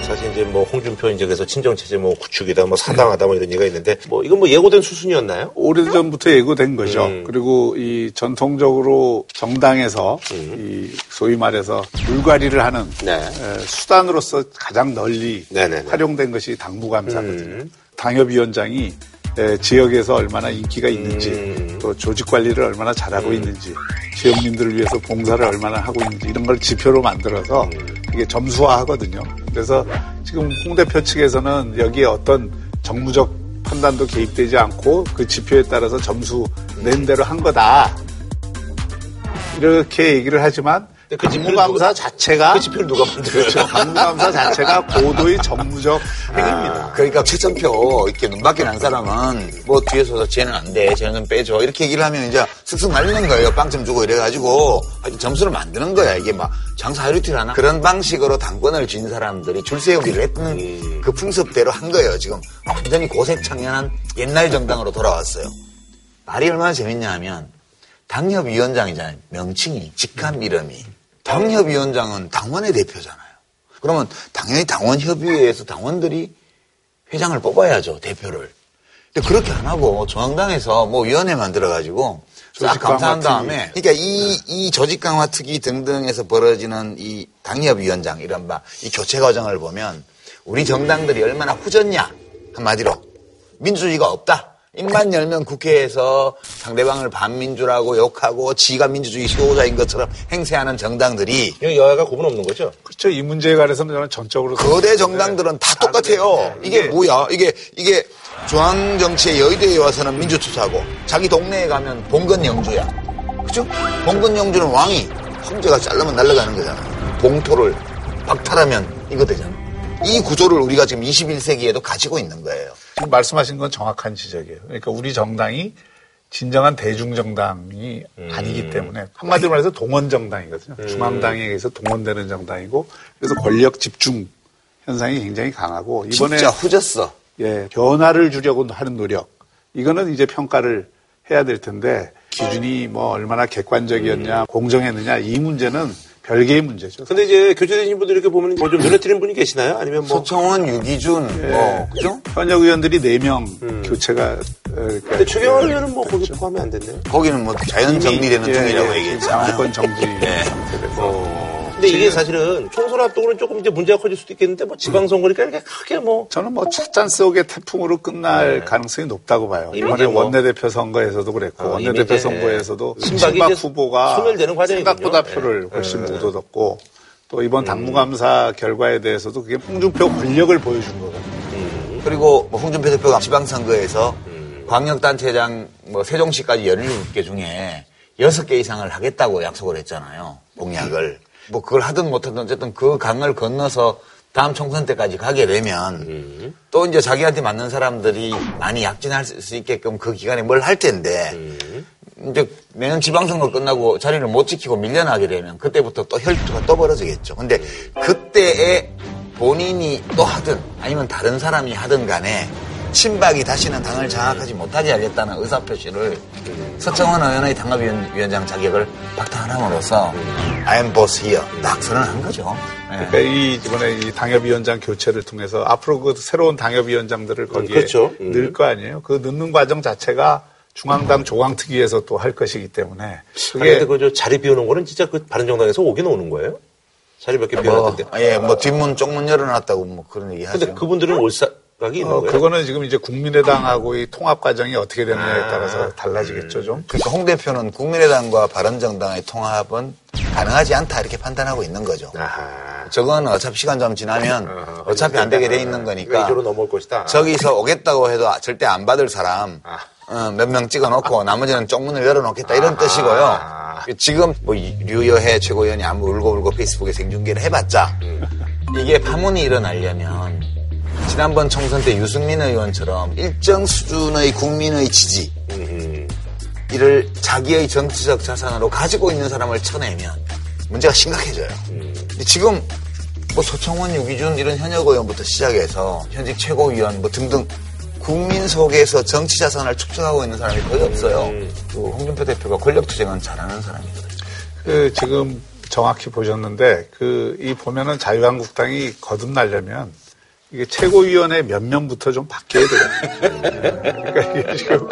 사실 이제 뭐 홍준표 이제 그래서 친정체제 뭐 구축이다 뭐 사당하다 뭐 이런 얘기가 있는데 뭐 이건 뭐 예고된 수순이었나요? 오래전부터 예고된 거죠. 음. 그리고 이 전통적으로 정당에서 이 소위 말해서 물갈이를 하는 음. 네. 에, 수단으로서 가장 널리 네네네. 활용된 것이 당무감사거든요. 음. 당협위원장이 에, 지역에서 얼마나 인기가 있는지 음. 또 조직 관리를 얼마나 잘하고 있는지 지역민들을 위해서 봉사를 얼마나 하고 있는지 이런 걸 지표로 만들어서 음. 이게 점수화하거든요. 그래서 지금 홍 대표 측에서는 여기에 어떤 정무적 판단도 개입되지 않고 그 지표에 따라서 점수 낸 대로 한 거다. 이렇게 얘기를 하지만 그 지표를 당무감사 누가- 자체가 그 지표를 누가 만들었죠? 그렇죠. 당무감사 자체가 고도의 정무적 행위입니다. 그러니까 최천표 이렇게 눈 밖에 난 사람은 뭐 뒤에서 쟤는 안 돼, 쟤는 좀 빼줘 이렇게 얘기를 하면 이제 쓱쓱 말리는 거예요. 빵점 주고 이래가지고 점수를 만드는 거야. 이게 막 장사 하루이틀 하나 그런 방식으로 당권을 쥔 사람들이 줄 세우기를 했던 그 풍습대로 한 거예요. 지금 완전히 고색창연한 옛날 정당으로 돌아왔어요. 말이 얼마나 재밌냐 하면 당협위원장이잖아요. 명칭이 직함 이름이 당협위원장은 당원의 대표잖아요. 그러면 당연히 당원협의회에서 당원들이 회장을 뽑아야죠, 대표를. 근데 그렇게 안 하고 중앙당에서 뭐 위원회 만들어가지고 싹 감사한. 다음에 그러니까 이, 이 조직 강화 특위 등등에서 벌어지는 이 당협위원장 이런 바 이 교체 과정을 보면 우리 정당들이 얼마나 후졌냐 한마디로 민주주의가 없다. 입만 열면 국회에서 상대방을 반민주라고 욕하고 지가 민주주의 수호자인 것처럼 행세하는 정당들이 여야가 구분 없는 거죠? 그렇죠. 이 문제에 관해서는 저는 전적으로 거대 정당들은 다 똑같아요. 이게 뭐야? 이게 이게 중앙 정치의 여의도에 와서는 민주투사고 자기 동네에 가면 봉건 영주야. 그죠? 봉건 영주는 왕이 황제가 잘라면 날아가는 거잖아. 봉토를 박탈하면 이거 되잖아. 이 구조를 우리가 지금 21세기에도 가지고 있는 거예요. 지금 말씀하신 건 정확한 지적이에요. 그러니까 우리 정당이 진정한 대중정당이 아니기 때문에 한마디로 말해서 동원정당이거든요. 중앙당에 의해서 동원되는 정당이고 그래서 권력 집중 현상이 굉장히 강하고 이번에 진짜 후졌어. 예, 변화를 주려고 하는 노력 이거는 이제 평가를 해야 될 텐데 기준이 뭐 얼마나 객관적이었냐 공정했느냐 이 문제는 별개의 문제죠. 근데 이제 교체되신 분들 이렇게 보면 뭐좀 눈에 띄는 분이 계시나요? 아니면 뭐. 소청원, 유기준, 뭐 그죠? 현역 의원들이 4명 교체가 어, 그러니까 근데 추경호 의원은 뭐 거기 포함이 안 됐네요. 거기는 뭐 자연 정리되는 예, 중이라고 예, 얘기했잖아요. 정권 정지 네. 상태에서 근데 이게 사실은 총선 앞두고는 조금 이제 문제가 커질 수도 있겠는데 뭐 지방선거니까 이렇게 크게 뭐. 저는 뭐 찻잔 속의 태풍으로 끝날 가능성이 높다고 봐요. 이번에 뭐- 원내대표 선거에서도 그랬고 어, 이미 원내대표 선거에서도 신박 이제 후보가. 생각보다 네. 표를 훨씬 못 얻었고 또 이번 음. 당무감사 결과에 대해서도 그게 홍준표 권력을 보여준 거거든요. 그리고 뭐 홍준표 대표가 지방선거에서 음. 광역단체장 뭐 세종시까지 17개 중에 6개 이상을 하겠다고 약속을 했잖아요. 공약을. 뭐 그걸 하든 못하든 어쨌든 그 강을 건너서 다음 총선 때까지 가게 되면 음. 또 이제 자기한테 맞는 사람들이 많이 약진할 수 있게끔 그 기간에 뭘 할 텐데 음. 이제 내년 지방선거 끝나고 자리를 못 지키고 밀려나게 되면 그때부터 또 혈투가 또 벌어지겠죠. 근데 그때에 본인이 또 하든 아니면 다른 사람이 하든 간에 친박이 다시는 당을 장악하지 못하게 하겠다는 의사표시를 서청원 의원의 당협위원장 자격을 박탈함으로써 I am boss here 딱 선언한 거죠. 예. 그러니까 이 이번에 이 당협위원장 교체를 통해서 앞으로 그 새로운 당협위원장들을 거기에 그렇죠. 음. 넣을 거 아니에요. 그 넣는 과정 자체가 중앙당 조강특위에서 또 할 것이기 때문에 그게 그저 자리 비우는 거는 진짜 그 바른정당에서 오긴 오는 거예요? 자리 몇개 뭐, 비워놨던데. 예, 뭐 뒷문 쪽문 열어놨다고 뭐 그런 얘기 하죠. 근데 그분들은 올생 각이 있는 어, 거예요? 그거는 지금 이제 국민의당하고의 통합 과정이 어떻게 되느냐에 따라서 달라지겠죠, 좀. 그러니까 홍 대표는 국민의당과 바른정당의 통합은 가능하지 않다 이렇게 판단하고 있는 거죠. 아하. 저건 어차피 시간 좀 지나면 어허. 어차피 안 되게 돼 있는 거니까 이쪽으로 넘어올 것이다. 저기서 오겠다고 해도 절대 안 받을 사람 아. 어, 몇명 찍어놓고 나머지는 쪽문을 열어놓겠다 이런 뜻이고요. 지금 뭐 류여해 최고위원이 아무 울고불고 페이스북에 생중계를 해봤자 이게 파문이 일어나려면 지난번 총선 때 유승민 의원처럼 일정 수준의 국민의 지지 이를 자기의 정치적 자산으로 가지고 있는 사람을 쳐내면 문제가 심각해져요. 근데 지금 뭐 소청원, 유기준 이런 현역 의원부터 시작해서 현직 최고위원 뭐 등등 국민 속에서 정치 자산을 축적하고 있는 사람이 거의 없어요. 그 홍준표 대표가 권력 투쟁은 잘하는 사람이거든요. 그 지금 정확히 보셨는데 그 이 보면은 자유한국당이 거듭나려면 이게 최고위원회 몇 명부터 좀 바뀌어야 돼요. 그러니까 이게 지금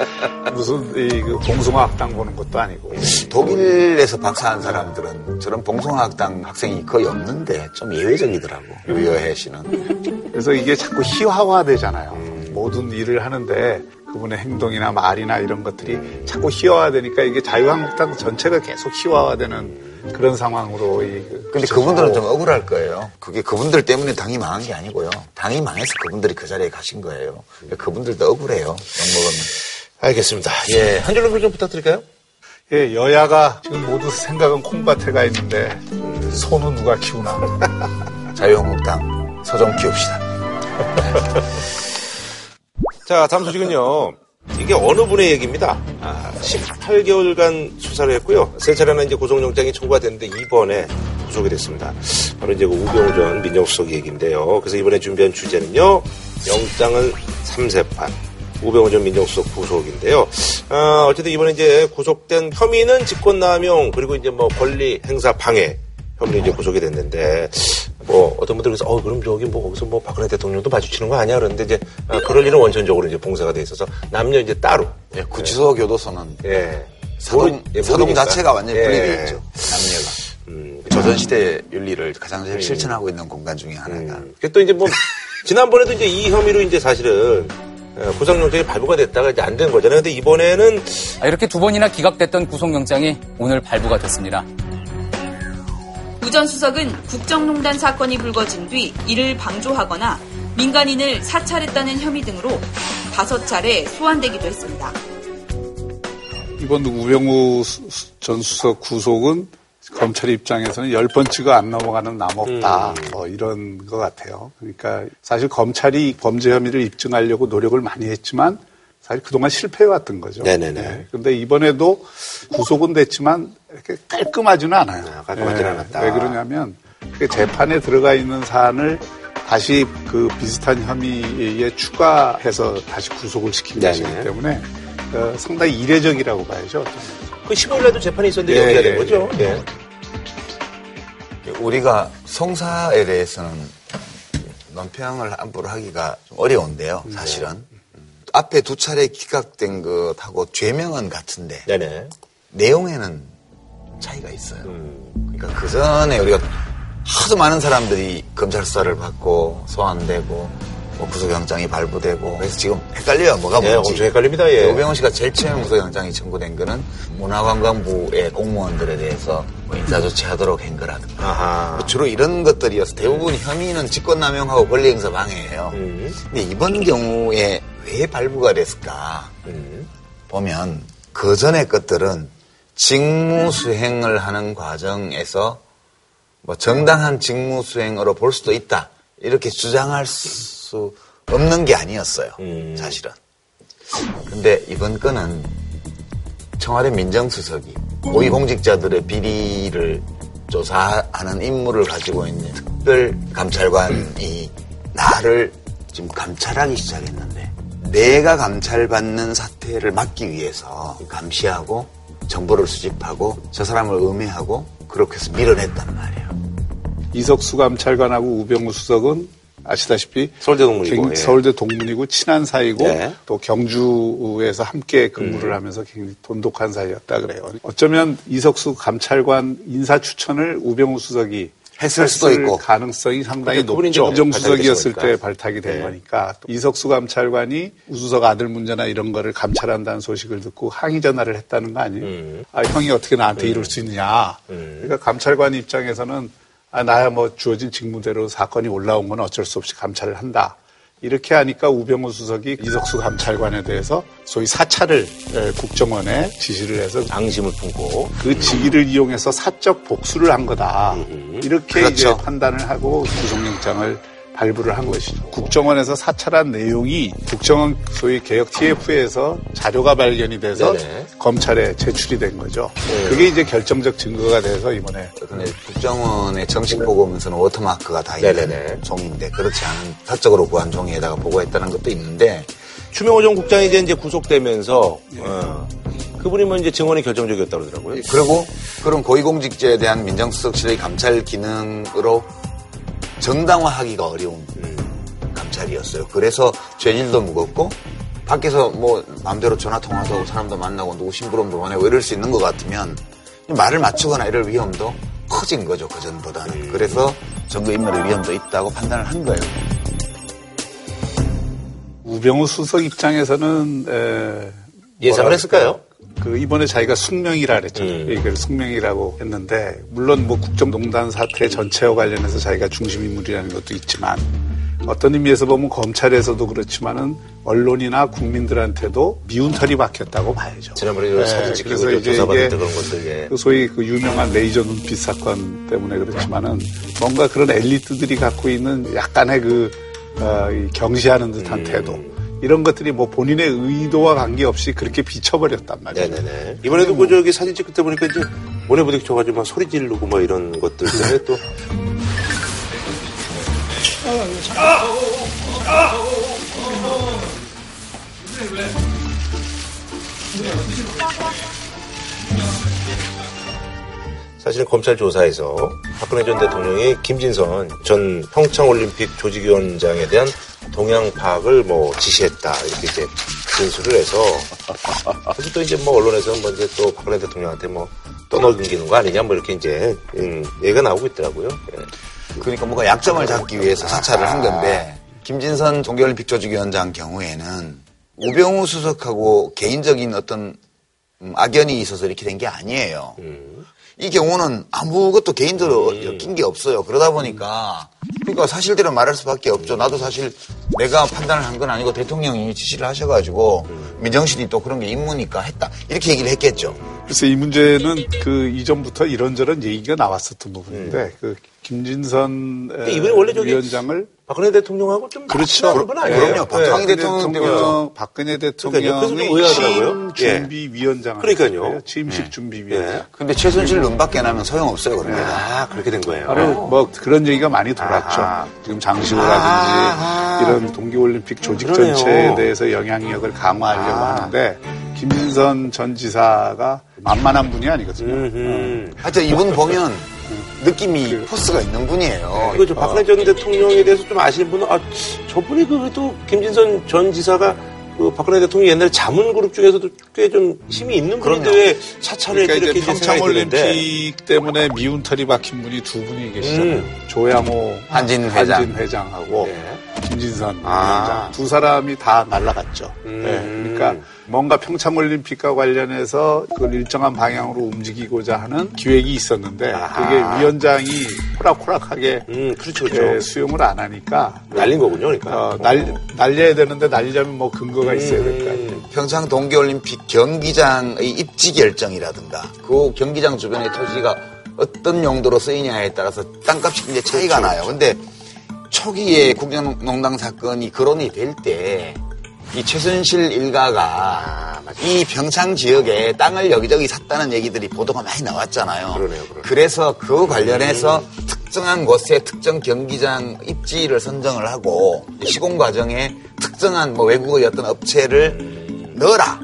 무슨 이그 봉숭아학당 보는 것도 아니고. 독일에서 박사한 사람들은 저런 봉송학당 학생이 거의 없는데 좀 예외적이더라고. 유여해 씨는. 그래서 이게 자꾸 희화화되잖아요. 모든 일을 하는데 그분의 행동이나 말이나 이런 것들이 자꾸 희화화되니까 이게 자유한국당 전체가 계속 희화화되는 그런 상황으로 이 그- 근데 그분들은 좀 억울할 거예요. 그게 그분들 때문에 당이 망한 게 아니고요. 당이 망해서 그분들이 그 자리에 가신 거예요. 그러니까 그분들도 억울해요. 욕먹으면. 알겠습니다. 예, 한 줄로 평좀 부탁드릴까요? 예, 여야가 지금 모두 생각은 콩밭에 가 있는데 소는 누가 키우나. 자유한국당 소좀 키웁시다. 자, 다음 소식은요. 이게 어느 분의 얘기입니다. 18개월간 수사를 했고요. 세 차례나 이제 구속영장이 청구가 됐는데 이번에 구속이 됐습니다. 바로 이제 그 우병우 전 민정수석 얘기인데요. 그래서 이번에 준비한 주제는요. 영장은 3세판. 우병우 전 민정수석 구속인데요. 어, 어쨌든 이번에 이제 구속된 혐의는 직권남용 그리고 이제 뭐 권리 행사 방해 혐의로 이제 구속이 됐는데 뭐 어떤 분들 그래서 어 그럼 저기 뭐 거기서 뭐 박근혜 대통령도 마주치는 거 아니야 그러는데 이제 아, 그럴 일은 원천적으로 이제 봉쇄가 돼 있어서 남녀 이제 따로 예, 구치소 교도소는 예 사동, 모르- 예, 사동 모르니까. 자체가 완전히 예. 분리되어 있죠. 남녀가. 음, 조선시대 윤리를 가장 잘 실천하고 있는 공간 중에 하나가. 음. 그또 이제 뭐 지난번에도 이제 이 혐의로 이제 사실은 어, 구속영장이 발부가 됐다가 이제 안 된 거잖아요. 근데 이번에는 아, 이렇게 두 번이나 기각됐던 구속영장이 오늘 발부가 됐습니다. 우전 수석은 국정농단 사건이 불거진 뒤 이를 방조하거나 민간인을 사찰했다는 혐의 등으로 다섯 차례 소환되기도 했습니다. 이번 우병우 전 수석 구속은 검찰 입장에서는 열 번치가 안 넘어가는 남 없다. 뭐 이런 것 같아요. 그러니까 사실 검찰이 범죄 혐의를 입증하려고 노력을 많이 했지만 사실 그동안 실패해왔던 거죠. 네네네. 근데 이번에도 구속은 됐지만 이렇게 깔끔하지는 않아요. 아, 깔끔하지는 예. 않았다. 왜 그러냐면 그 재판에 들어가 있는 사안을 다시 그 비슷한 혐의에 추가해서 다시 구속을 시킨 네네. 것이기 때문에 어, 상당히 이례적이라고 봐야죠. 그 15일날도 재판이 있었는데 예, 여기가 된 예, 거죠. 예. 우리가 송사에 대해서는 논평을 함부로 하기가 좀 어려운데요, 사실은. 음, 앞에 두 차례 기각된 것하고 죄명은 같은데 네네. 내용에는 차이가 있어요. 음. 그러니까 그 전에 우리가 하도 많은 사람들이 검찰 수사를 받고 소환되고 뭐 구속영장이 발부되고 그래서 지금 헷갈려요. 뭐가 예, 뭔지. 엄청 헷갈립니다. 예. 오병호 씨가 제일 처음 구속영장이 청구된 거는 문화관광부의 공무원들에 대해서 뭐 인사조치하도록 한 거라든가. 뭐 주로 이런 것들이어서 대부분 혐의는 직권남용하고 권리행사 방해예요. 음. 근데 이번 경우에 왜 발부가 됐을까 음. 보면 그 전의 것들은 직무 수행을 하는 과정에서 뭐 정당한 직무 수행으로 볼 수도 있다 이렇게 주장할 수 없는 게 아니었어요. 음. 사실은. 근데 이번 건은 청와대 민정수석이 고위공직자들의 비리를 조사하는 임무를 가지고 있는 특별 감찰관이 나를 지금 감찰하기 시작했는데 내가 감찰받는 사태를 막기 위해서 감시하고 정보를 수집하고 저 사람을 음해하고 그렇게 해서 밀어냈단 말이에요. 이석수 감찰관하고 우병우 수석은 아시다시피 서울대 동문이고, 굉- 예. 서울대 동문이고 친한 사이고 네. 또 경주에서 함께 근무를 하면서 굉장히 돈독한 사이였다 그래요. 어쩌면 이석수 감찰관 인사 추천을 우병우 수석이 했을 수도 있고. 가능성이 상당히 그러니까 높죠. 정수석이었을. 때 발탁이 된 네. 거니까 또 이석수 감찰관이 우수석 아들 문제나 이런 거를 감찰한다는 소식을 듣고 항의 전화를 했다는 거 아니에요? 음. 아 형이 어떻게 나한테 이럴 수 있느냐? 음. 그러니까 감찰관 입장에서는 아, 나야 뭐 주어진 직무대로 사건이 올라온 건 어쩔 수 없이 감찰을 한다. 이렇게 하니까 우병우 수석이 이석수 감찰관에 대해서 소위 사찰을 에, 국정원에 지시를 해서 앙심을 품고. 그 직위를 이용해서 사적 복수를 한 거다. 이렇게 그렇죠. 이제 판단을 하고 구속영장을 발부를 한 것이죠. 국정원에서 사찰한 내용이 국정원 소위 개혁 TF에서 자료가 발견이 돼서 네네. 검찰에 제출이 된 거죠. 그게 이제 결정적 증거가 돼서 이번에 국정원의 정식 보고문서는 워터마크가 다 있는 네네네. 종인데 그렇지 않은 사적으로 구한 종이에다가 보고했다는 것도 있는데 추명호 전 국장이 이제, 이제 구속되면서, 어, 그분이 뭐 이제 증언이 결정적이었다고 그러더라고요. 그리고 그런 고위공직자에 대한 민정수석실의 감찰 기능으로 정당화하기가 어려운 감찰이었어요. 그래서 죄질도 무겁고 밖에서 뭐 마음대로 전화 통화도 하고 사람도 만나고 누구 심부름도 보내고 이럴 수 있는 것 같으면 말을 맞추거나 이럴 위험도 커진 거죠 그 전보다는. 그래서 정부 인멸의 위험도 있다고 판단을 한 거예요. 우병우 수석 입장에서는 에, 예상을 했을까요? 그 이번에 자기가 숙명이라 그랬잖아요. 음. 이걸 숙명이라고 했는데 물론 뭐 국정농단 사태 전체와 관련해서 자기가 중심 인물이라는 것도 있지만 어떤 의미에서 보면 검찰에서도 그렇지만은 언론이나 국민들한테도 미운 털이 박혔다고 봐야죠. 지난번에 네, 사진 찍히고 이제 때 그런 것들, 예. 그 소위 그 유명한 레이저 눈빛 사건 때문에 그렇지만은 뭔가 그런 엘리트들이 갖고 있는 약간의 그 어, 이 경시하는 듯한 태도 이런 것들이 뭐 본인의 의도와 관계없이 그렇게 비춰버렸단 말이에요. 네네네. 이번에도 그 저기 사진 찍을 때 보니까 이제 모래 부딪혀가지고 막 소리 지르고 뭐 이런 것들 때문에 또. 사실은 검찰 조사에서 박근혜 전 대통령이 김진선 전 평창올림픽 조직위원장에 대한 동향 파악을 뭐 지시했다 이렇게 이제 진술을 해서 그래서 또 이제 뭐 언론에서는 뭐 이제 또 박근혜 대통령한테 뭐 떠넘기는 거 아니냐 뭐 이렇게 이제 음, 얘기가 나오고 있더라고요. 예. 그러니까 뭔가 약점을 잡기 위해서 사찰을 한 건데 김진선 동계올림픽 조직위원장 경우에는 우병우 수석하고 개인적인 어떤 음, 악연이 있어서 이렇게 된 게 아니에요. 이 경우는 아무것도 개인적으로 엮인 게 없어요. 그러다 보니까 그러니까 사실대로 말할 수밖에 없죠. 나도 사실 내가 판단을 한 건 아니고 대통령이 지시를 하셔가지고 민정실이 또 그런 게 임무니까 했다. 이렇게 얘기를 했겠죠. 그래서 이 문제는 그 이전부터 이런저런 얘기가 나왔었던 부분인데 그 김진선 에, 이번에 원래 위원장을 박근혜 대통령하고 좀 그렇죠. 건 아니에요. 그럼요. 박정희 예. 대통령 때문에 박근혜 좀 대통령의 의아하더라고요. 취임 예. 준비 위원장 그러니까요. 취임식 준비 위원장. 예. 근데 최순실 눈 밖에 나면 소용 없어요. 그런 게. 아 그렇게 된 거예요. 바로 뭐 그런 얘기가 많이 돌았죠. 아하. 지금 장시호라든지 이런 동계올림픽 조직 그러네요. 전체에 대해서 영향력을 강화하려고 아. 하는데 김진선 전 지사가 만만한 분이 아니거든요. 어. 음흠. 하여튼 이분 보면 느낌이 포스가 있는 분이에요. 이거 저 박근혜 전 대통령에 대해서 좀 아시는 분은 아 저분이 그래도 김진선 전 지사가 그 박근혜 대통령 옛날 자문그룹 중에서도 꽤 좀 힘이 있는 분인데. 왜 사찰을 그러니까 이렇게 평창올림픽 때문에 미운 털이 박힌 분이 두 분이 계시잖아요. 음. 조양호 한진 회장. 한진 회장하고 네. 김진선 아. 위원장 두 사람이 다 날라갔죠. 음. 네, 그러니까 뭔가 평창올림픽과 관련해서 그걸 일정한 방향으로 움직이고자 하는 기획이 있었는데 아하. 그게 위원장이 호락호락하게 음 그렇죠 예, 그렇죠 수용을 안 하니까 날린 거군요 그러니까 어, 날, 날려야 되는데 날리려면 뭐 근거가 있어야 될 거 아니에요. 음. 평창 동계올림픽 경기장의 입지 결정이라든가 그 경기장 주변의 토지가 어떤 용도로 쓰이냐에 따라서 땅값이 굉장히 차이가 나요. 근데 초기에 국정농단 사건이 거론이 될 때 이 최순실 일가가 이 평창 지역에 땅을 여기저기 샀다는 얘기들이 보도가 많이 나왔잖아요. 그러네요, 그러네요. 그래서 그 관련해서 특정한 곳에 특정 경기장 입지를 선정을 하고 시공 과정에 특정한 뭐 외국의 어떤 업체를 넣어라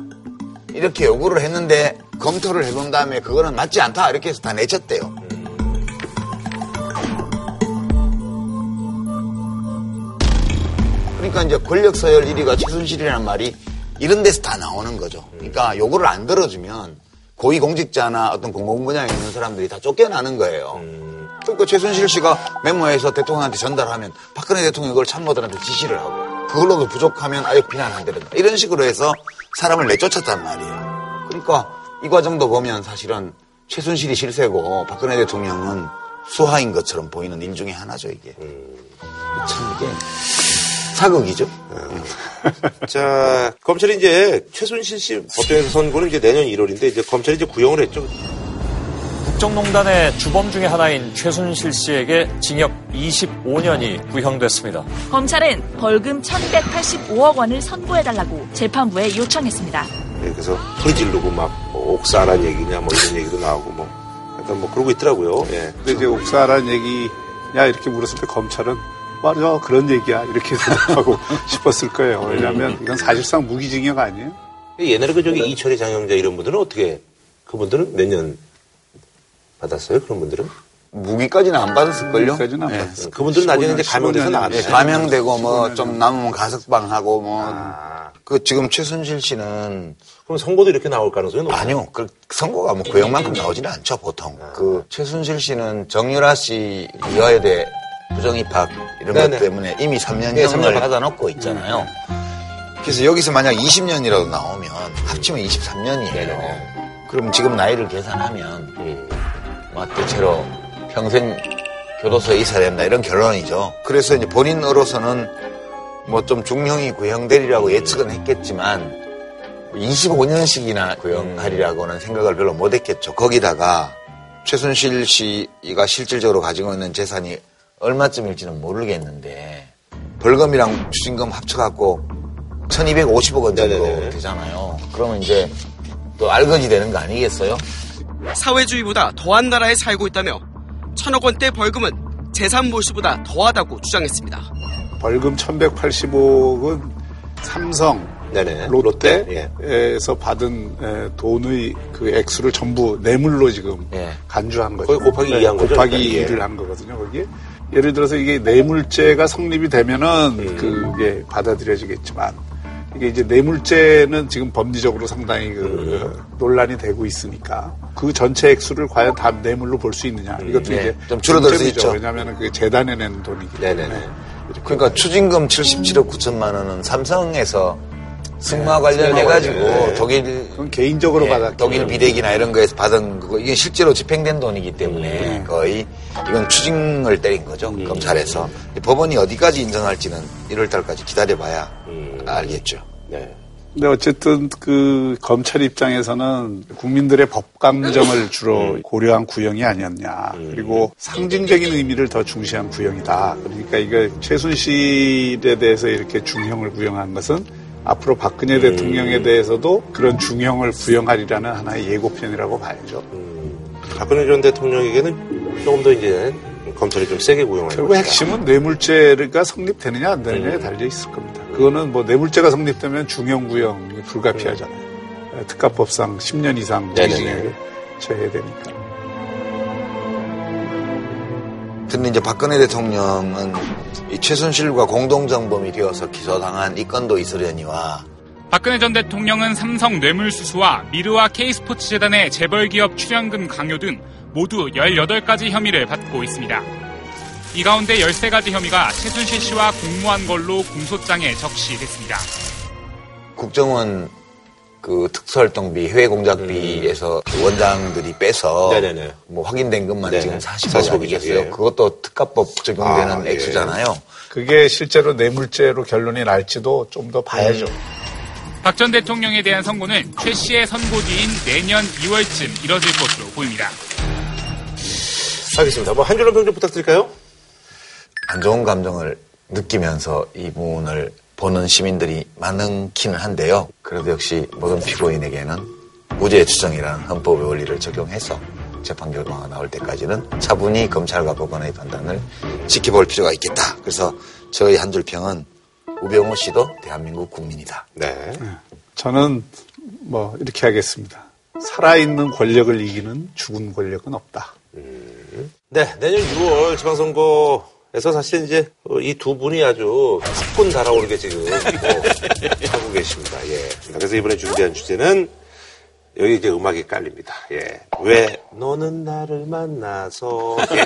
이렇게 요구를 했는데 검토를 해본 다음에 그거는 맞지 않다 이렇게 해서 다 내쳤대요. 그러니까 이제 권력 서열 1위가 최순실이라는 말이 이런 데서 다 나오는 거죠. 그러니까 요거를 안 들어주면 고위공직자나 어떤 공공 분야에 있는 사람들이 다 쫓겨나는 거예요. 그러니까 최순실 씨가 메모해서 대통령한테 전달하면 박근혜 대통령이 그걸 참모들한테 지시를 하고 그걸로도 부족하면 아예 비난 안 되는다. 이런 식으로 해서 사람을 내쫓았단 말이에요. 그러니까 이 과정도 보면 사실은 최순실이 실세고 박근혜 대통령은 수하인 것처럼 보이는 일 중에 하나죠, 이게. 참 이게 사극이죠. 자 검찰이 이제 최순실 씨 법정에서 선고는 이제 내년 1월인데 이제 검찰이 이제 구형을 했죠 국정농단의 주범 중의 하나인 최순실 씨에게 징역 25년이 구형됐습니다. 검찰은 벌금 1,185억 원을 선고해달라고 재판부에 요청했습니다. 예, 그래서 소리 지르고 막뭐 옥사란 얘기냐 뭐 이런 얘기도 나오고 뭐 약간 뭐 그러고 있더라고요 예. 근데 이제 옥사란 얘기냐 이렇게 물었을 때 검찰은 맞아 그런 얘기야 이렇게 생각하고 싶었을 거예요. 왜냐하면 이건 사실상 무기징역 아니에요? 옛날에 그 저기 이철희 장영자 이런 분들은 어떻게 그분들은 몇 년 받았어요 그런 분들은 무기까지는 안 받았을걸요? 무기까지는 안 예. 받았을 그분들은 나중에 이제 15년, 감형돼서 15년. 나왔네 예, 감형되고 뭐 좀 남으면 가석방하고 뭐. 아. 그 지금 최순실 씨는 그럼 선고도 이렇게 나올 가능성이 높아요 아니요. 그 선고가 뭐 구형만큼 나오지는 않죠, 보통. 그 최순실 씨는 정유라 씨 의화여대 부정입학 이런 네네. 것 때문에 이미 3년 네, 형을 3년 받아놓고 있잖아요. 그래서 여기서 만약 20년이라도 나오면 합치면 23년이에요. 네네네. 그럼 지금 나이를 계산하면 뭐 대체로 평생 교도소에 있어야 된다 이런 결론이죠. 그래서 이제 본인으로서는 뭐 좀 중형이 구형되리라고 예측은 했겠지만 25년씩이나 구형하리라고는 생각을 별로 못했겠죠. 거기다가 최순실 씨가 실질적으로 가지고 있는 재산이 얼마쯤일지는 모르겠는데 벌금이랑 추징금 합쳐갖고 1250억 원 정도 네네네. 되잖아요. 그러면 이제 또 알거지 되는 거 아니겠어요? 사회주의보다 더한 나라에 살고 있다며 천억 원대 벌금은 재산 몰수보다 더하다고 주장했습니다. 벌금 1,180억은 삼성, 네네 롯데에서 예. 받은 에, 돈의 그 액수를 전부 뇌물로 지금 예. 간주한 거죠. 네, 거의 곱하기 이한 거죠, 곱하기 그러니까, 예. 2를 한 거거든요, 거기에. 예를 들어서 이게 뇌물죄가 성립이 되면은 음. 그게 받아들여지겠지만 이게 이제 뇌물죄는 지금 법리적으로 상당히 그 음. 논란이 되고 있으니까 그 전체 액수를 과연 다 뇌물로 볼 수 있느냐 이것도 네, 이제 좀 줄어들 수. 있죠. 왜냐하면 그 재단에 내는 돈이기 때문에 네네네. 그러니까 추징금 77억 9천만 원은 삼성에서 승마 관련해가지고 네. 독일 그건 개인적으로 예, 받았기 독일. 비대기나 이런 거에서 받은 그거 이게 실제로 집행된 돈이기 때문에 거의 이건 추징을 때린 거죠 검찰에서 법원이 어디까지 인정할지는 1월 달까지 기다려봐야 알겠죠. 네. 근데 어쨌든 그 검찰 입장에서는 국민들의 법 감정을 주로 고려한 구형이 아니었냐. 그리고 상징적인 의미를 더 중시한 구형이다. 그러니까 이거 최순실에 대해서 이렇게 중형을 구형한 것은 앞으로 박근혜 대통령에 대해서도 그런 중형을 구형하리라는 하나의 예고편이라고 봐야죠. 박근혜 전 대통령에게는 조금 더 이제 검찰이 좀 세게 구형을 결국 핵심은 뇌물죄가 성립되느냐 안 되느냐에 음. 달려 있을 겁니다. 그거는 뭐 뇌물죄가 성립되면 중형 구형이 불가피하잖아요. 특가법상 10년 이상. 무기징역에 처해야 되니까. 근데 이제 박근혜 대통령은 이 최순실과 공동정범이 되어서 기소당한 이 건도 있으려니와 박근혜 전 대통령은 삼성 뇌물수수와 미르와 K스포츠재단의 재벌기업 출연금 강요 등 모두 18가지 혐의를 받고 있습니다. 이 가운데 13가지 혐의가 최순실 씨와 공모한 걸로 공소장에 적시됐습니다. 국정원 그 특수활동비, 해외 공작비에서 그 원장들이 빼서 음. 네네네. 뭐 확인된 것만 네네. 지금 40억 40억 이죠. 아니겠어요? 예. 그것도 특가법 적용되는 아, 예. 액수잖아요. 그게 실제로 뇌물죄로 결론이 날지도 좀 더 봐야죠. 박 전 대통령에 대한 선고는 최 씨의 선고 뒤인 내년 2월쯤 이뤄질 것으로 보입니다. 알겠습니다. 뭐 한 줄로 평좀 부탁드릴까요? 안 좋은 감정을 느끼면서 이 부분을 보는 시민들이 많기는 한데요. 그래도 역시 모든 피고인에게는 무죄 추정이라는 헌법의 원리를 적용해서 재판 결과가 나올 때까지는 차분히 검찰과 법원의 판단을 지켜볼 필요가 있겠다. 그래서 저희 한 줄 평은 우병우 씨도 대한민국 국민이다. 네. 저는 뭐 이렇게 하겠습니다. 살아있는 권력을 이기는 죽은 권력은 없다. 네, 내년 6월 지방선거 에서 사실 이제 이 두 분이 아주 탁분 달아오르게 지금 뭐 하고 계십니다. 예. 그래서 이번에 준비한 주제는 여기 이제 음악이 깔립니다. 예. 왜 너는 나를 만나서 예.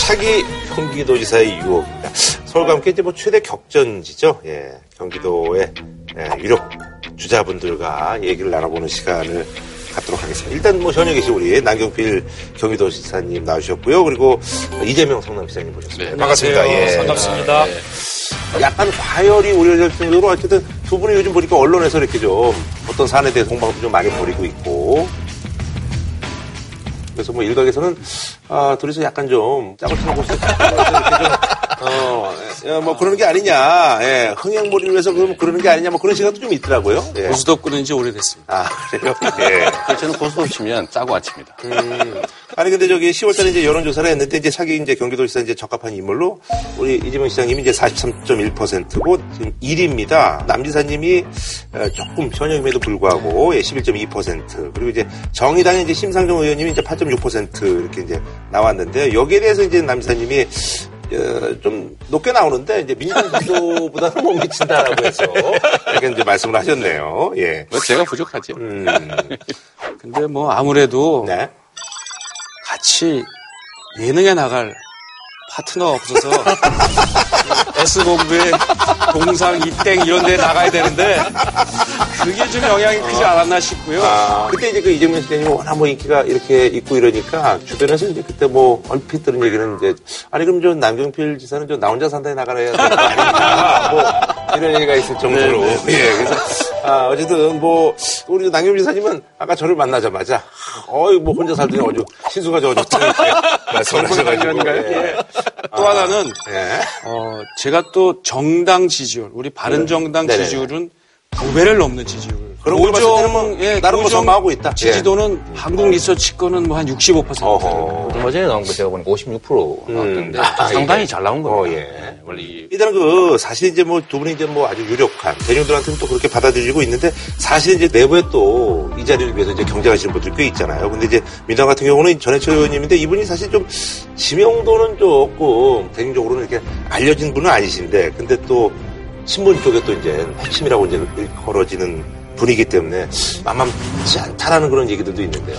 차기 경기도지사의 유혹입니다. 서울과 함께 이제 뭐 최대 격전지죠. 예. 경기도의 예, 유력 주자분들과 얘기를 나눠보는 시간을 갖도록 하겠습니다. 일단 뭐 현역에 계신 우리 남경필 경기도 지사님 나오셨고요. 그리고 이재명 성남시장님 모셨습니다. 반갑습니다. 예. 반갑습니다. 약간 과열이 우려될 정도로 어쨌든 두 분이 요즘 보니까 언론에서 이렇게 좀 어떤 사안에 대해서 공방도 좀 많이 벌이고 있고 그래서 뭐 일각에서는 아 둘이서 약간 좀 짜고 치는 곳에 이렇게 좀 어, 예, 뭐 그러는 게 아니냐, 예, 흥행몰이를 위해서 그럼 그러는 게 아니냐, 뭐 그런 시각도 좀 있더라고요. 예. 고스톱 끊은 지 오래됐습니다. 아, 그래요? 예. 저는 고스톱 치면 짜고 아칩니다. 음. 아니 근데 저기 10월달에 이제 여론조사를 했는데 이제 차기 이제 경기도지사 이제 적합한 인물로 우리 이재명 시장님이 이제 43.1%고 지금 1위입니다. 남지사님이 어, 조금 현역임에도 불구하고 예, 11.2% 그리고 이제 정의당의 이제 심상정 의원님이 이제 8.6% 이렇게 이제 나왔는데 여기에 대해서 이제 남지사님이 어, 좀 높게 나오는데 이제 민주당 지도보다는 못 미친다라고 해서 이렇게 이제 말씀을 하셨네요. 예. 뭐 제가 부족하죠. 음. 근데 뭐 아무래도 네. 같이 예능에 나갈 파트너 없어서 S본부에 동상, 이땡 이런 데 나가야 되는데 그게 좀 영향이 크지 않았나 싶고요. 아, 그때 이제 그 이재명 시장님이 워낙 뭐 인기가 이렇게 있고 이러니까 주변에서 이제 그때 뭐 얼핏 들은 얘기는 이제 아니 그럼 저 남경필 지사는 저 나 혼자 산다에 나가야 되는 거 아닌가 뭐 이런 얘기가 있을 정도로. 네, 예 그래서 아 어쨌든 뭐 우리 남경필 지사님은 아까 저를 만나자마자 어이 뭐 혼자 살더니 어주 신수가 저 어주 말씀을 하셔가지고 예. 또 하나는 예. 어, 제가 또 정당 지지율, 우리 바른 정당 네네. 지지율은 두 배를 넘는 지지율. 그런 걸 봤을 때는 뭐 예, 나름 전망하고 있다. 지지도는 한국 리서치 거는 뭐한 65%. 어허. 얼마 전에 나온 거 제가 보니까 56% 나왔던데 아, 상당히 예. 잘 나온 겁니다. 어, 예. 네, 원래 이 일단은 그 사실 이제 뭐 두 분이 이제 뭐 아주 유력한 대중들한테는 또 그렇게 받아들이고 있는데 사실 이제 내부에 또 이 자리를 위해서 이제 경쟁하시는 분들 꽤 있잖아요. 근데 이제 민당 같은 경우는 전해철 의원님인데 이분이 사실 좀 지명도는 조금 대중적으로는 이렇게 알려진 분은 아니신데 근데 또 신문 쪽에 또 이제 핵심이라고 이제 일컬어지는 분이기 때문에 만만치 않다라는 그런 얘기들도 있는데요.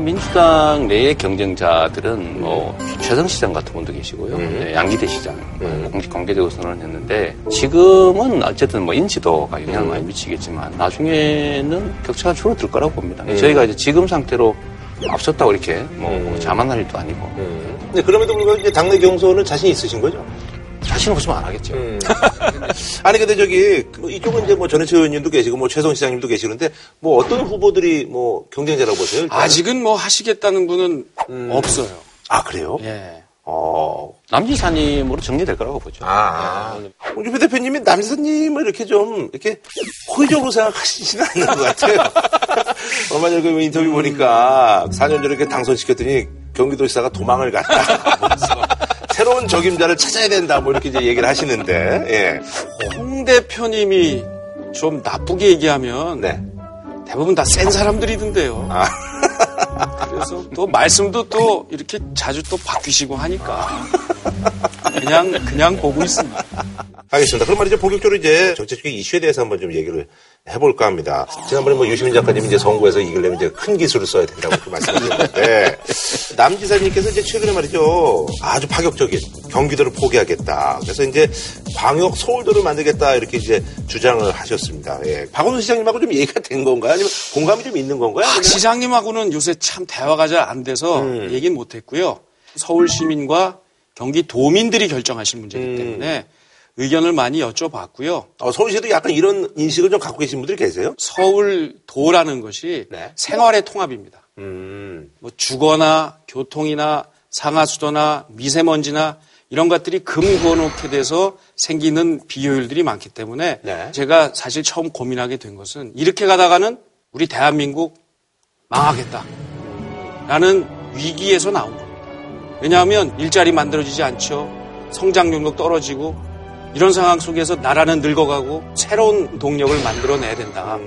민주당 내의 경쟁자들은 뭐 최성 시장 같은 분도 계시고요. 네, 양기대 시장 음. 공식 공개적으로 선언했는데 지금은 어쨌든 뭐 인지도가 영향을 많이 미치겠지만 나중에는 격차가 줄어들 거라고 봅니다. 음. 저희가 이제 지금 상태로 앞섰다고 이렇게 뭐 음. 자만할 일도 아니고 근데 그럼에도 불구하고 이제 당내 경선은 자신 있으신 거죠? 자신 없으면 안 하겠죠. 음. 아니 근데 저기 그 이쪽은 이제 뭐 전해철 의원님도 계시고 뭐 최성 시장님도 계시는데 뭐 어떤 후보들이 뭐 경쟁자라고 보세요? 일단은? 아직은 뭐 하시겠다는 분은 없어요. 아 그래요? 예. 어. 남지사님으로 정리될 거라고 보죠. 아. 홍준표 대표님이 남사님을 이렇게 좀 이렇게 호의적으로 생각하시지는 않는 것 같아요. 얼마 전에 그 인터뷰 보니까 4년 전에 이렇게 당선시켰더니 경기도지사가 도망을 갔다. 새로운 적임자를 찾아야 된다. 뭐 이렇게 이제 얘기를 하시는데, 예. 홍 대표님이 좀 나쁘게 얘기하면 네. 대부분 다 센 사람들이던데요. 아. 그래서 또 말씀도 또 이렇게 자주 또 바뀌시고 하니까 그냥 그냥 보고 있습니다. 알겠습니다. 그럼 말이죠. 본격적으로 이제 정치적인 이슈에 대해서 한번 좀 얘기를 해볼까 합니다. 지난번에 뭐 유시민 작가님이 이제 선거에서 이기려면 이제 큰 기술을 써야 된다고 이렇게 말씀하셨는데 남 지사님께서 이제 최근에 말이죠. 아주 파격적인 경기도를 포기하겠다. 그래서 이제 광역 서울도를 만들겠다 이렇게 이제 주장을 하셨습니다. 예. 박원순 시장님하고 좀 얘기가 된 건가요? 아니면 공감이 좀 있는 건가요? 박 시장님하고는 요새 참 대화가 잘 안 돼서 얘기는 못했고요. 서울 시민과 경기 도민들이 결정하실 문제이기 때문에 의견을 많이 여쭤봤고요. 어, 서울시도 약간 이런 인식을 좀 갖고 계신 분들이 계세요? 서울도라는 것이 생활의 통합입니다. 뭐 주거나 교통이나 상하수도나 미세먼지나 이런 것들이 금거놓게 돼서 생기는 비효율들이 많기 때문에 제가 사실 처음 고민하게 된 것은 이렇게 가다가는 우리 대한민국 망하겠다. 라는 위기에서 나온 겁니다. 왜냐하면 일자리 만들어지지 않죠. 성장률도 떨어지고 이런 상황 속에서 나라는 늙어가고 새로운 동력을 만들어내야 된다.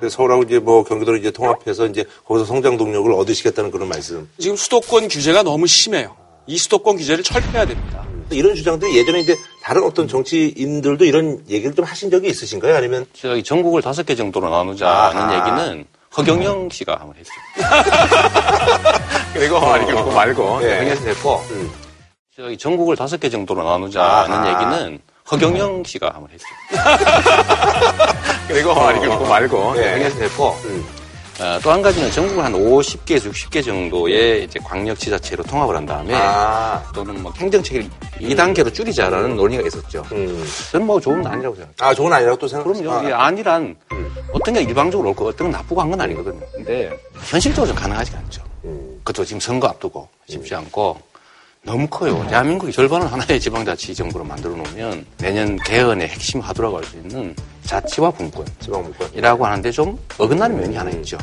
그래서 서울하고 이제 뭐 경기도를 이제 통합해서 이제 거기서 성장 동력을 얻으시겠다는 그런 말씀. 지금 수도권 규제가 너무 심해요. 이 수도권 규제를 철폐해야 됩니다. 이런 주장들이 예전에 이제 다른 어떤 정치인들도 이런 얘기를 좀 하신 적이 있으신가요? 아니면 저기 전국을 다섯 개 정도로 나누자는 아하. 얘기는 허경영 씨가 한번 했죠. 그리고 어, 아니 그거 말고 예. 정해서 됐고 저기 전국을 다섯 개 정도로 나누자는 아하. 얘기는 허경영 씨가 한번 했죠. 그리고 아니 그거 말고 예. 정해서 됐고 어, 또한 가지는 전국을 한 50개에서 60개 정도의 이제 광역지자체로 통합을 한 다음에 아. 또는 뭐 행정체계를 2단계로 줄이자라는 논의가 있었죠. 저는 뭐 좋은 거 아니라고 생각해요. 아, 좋은 아니라고 또 생각하세요? 그럼요. 이게 아니란 어떤 게 일방적으로 옳고 어떤 건 나쁘고 한 건 아니거든요. 근데 현실적으로 좀 가능하지 가 않죠. 그것도 지금 선거 앞두고 쉽지 않고 너무 커요. 대한민국의 절반을 하나의 지방자치 정부로 만들어 놓으면 내년 개헌의 핵심 하도라고 할 수 있는 자치와 분권. 이라고 하는데 좀 어긋나는 면이 하나 있죠.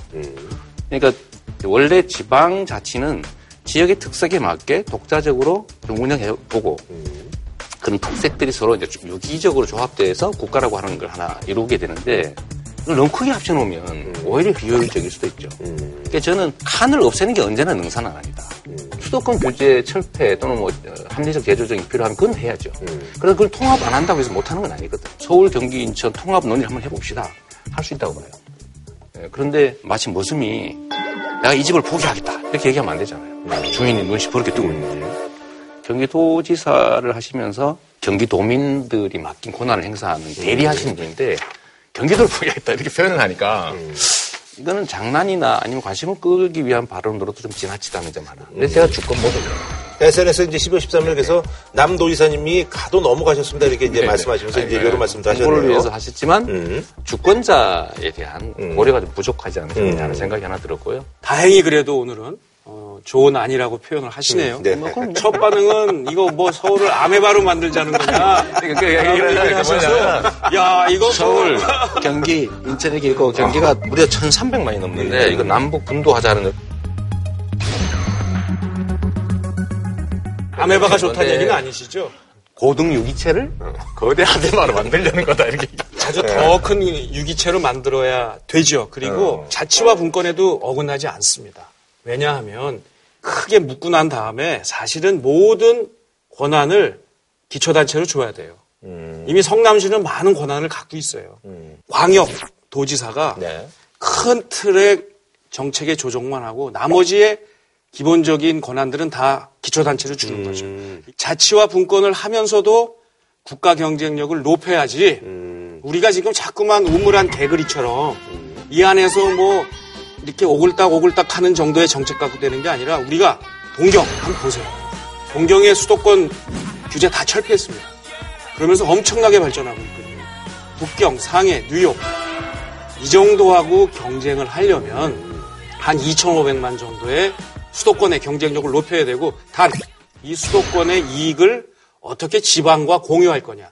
그러니까 원래 지방자치는 지역의 특색에 맞게 독자적으로 좀 운영해보고 그런 특색들이 서로 이제 좀 유기적으로 조합돼서 국가라고 하는 걸 하나 이루게 되는데 이걸 너무 크게 합쳐놓으면 오히려 비효율적일 수도 있죠. 그러니까 저는 칸을 없애는 게 언제나 능사는 아니다. 수도권 규제 철폐 또는 뭐 어, 합리적 재조정이 필요하면 그건 해야죠. 그래서 그걸 통합 안 한다고 해서 못 하는 건 아니거든. 서울, 경기, 인천 통합 논의를 한번 해봅시다. 할 수 있다고 봐요. 예, 그런데 마치 머슴이 내가 이 집을 포기하겠다 이렇게 얘기하면 안 되잖아요. 주인이 눈치 버렇게 뜨고 있는데 경기도지사를 하시면서 경기도민들이 맡긴 권한을 행사하는 대리하시는 분인데 경기도를 포기하겠다 이렇게 표현을 하니까 이거는 장난이나 아니면 관심을 끌기 위한 발언으로도 좀 지나치다는 점 하나. 근데 제가 주권 못 올려요. SNS에 이제 12월 13일에서 남도지사님이 가도 넘어가셨습니다. 이렇게 이제 네네. 말씀하시면서 이제 아니, 이런 말씀도 하셨네요. 홍보를 위해서 하셨지만 주권자에 대한 고려가 좀 부족하지 않으셨느냐 하는 생각이 하나 들었고요. 다행히 그래도 오늘은 어, 좋은 아니라고 표현을 하시네요. 음, 네. 뭐 첫 반응은 이거 뭐 서울을 아메바로 만들자는 거냐? 이런 하셔서 야 이거 서울, 경기, 인천 이렇게 있고 경기가 무려 1,300만이 넘는데 이거 남북 분도하자는 아메바가 좋다는 건데 얘기는 아니시죠? 고등 유기체를 거대 아메바로 만들려는 거다 이렇게. 아주 더큰 유기체로 만들어야 되죠. 그리고 자치와 분권에도 어긋나지 않습니다. 왜냐하면 크게 묶고 난 다음에 사실은 모든 권한을 기초단체로 줘야 돼요. 이미 성남시는 많은 권한을 갖고 있어요. 광역 도지사가 큰 틀의 정책의 조정만 하고 나머지의 기본적인 권한들은 다 기초단체로 주는 거죠. 자치와 분권을 하면서도 국가 경쟁력을 높여야지 우리가 지금 자꾸만 우물한 개구리처럼 이 안에서 뭐 이렇게 오글딱 오글딱 하는 정도의 정책 갖고 되는 게 아니라 우리가 동경 한번 보세요. 동경의 수도권 규제 다 철폐했습니다. 그러면서 엄청나게 발전하고 있거든요. 북경, 상해, 뉴욕 이 정도하고 경쟁을 하려면 한 2,500만 정도의 수도권의 경쟁력을 높여야 되고 단 이 수도권의 이익을 어떻게 지방과 공유할 거냐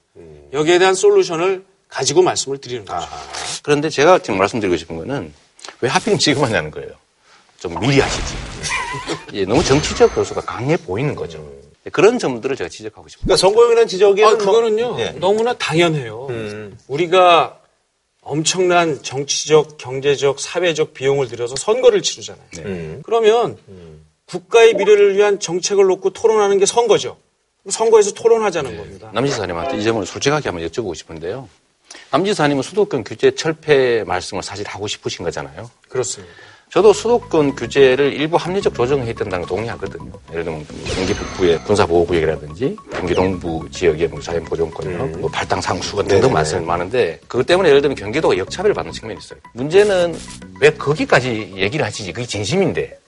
여기에 대한 솔루션을 가지고 말씀을 드리는 거죠. 그런데 제가 지금 말씀드리고 싶은 거는 왜 하필 지금 하냐는 거예요. 좀 미리 하시지. 예, 너무 정치적 요소가 강해 보이는 거죠. 그런 점들을 제가 지적하고 싶습니다. 그러니까 선거용이라는 지적에는 아, 그거는요 뭐- 예. 너무나 당연해요. 우리가 엄청난 정치적, 경제적, 사회적 비용을 들여서 선거를 치르잖아요. 음. 그러면 국가의 미래를 위한 정책을 놓고 토론하는 게 선거죠. 선거에서 토론하자는 겁니다. 남지사님한테 이 점을 솔직하게 한번 여쭤보고 싶은데요. 남지사님은 수도권 규제 철폐 말씀을 사실 하고 싶으신 거잖아요. 그렇습니다. 저도 수도권 규제를 일부 합리적 조정해야 된다는 거 동의하거든요. 예를 들면 뭐 경기 북부의 군사보호구역이라든지 경기 동부 지역의 뭐 자연보존권이요, 뭐 발당 상수가 등등. 말씀이 많은데 그것 때문에 예를 들면 경기도가 역차별을 받는 측면이 있어요. 문제는 왜 거기까지 얘기를 하시지? 그게 진심인데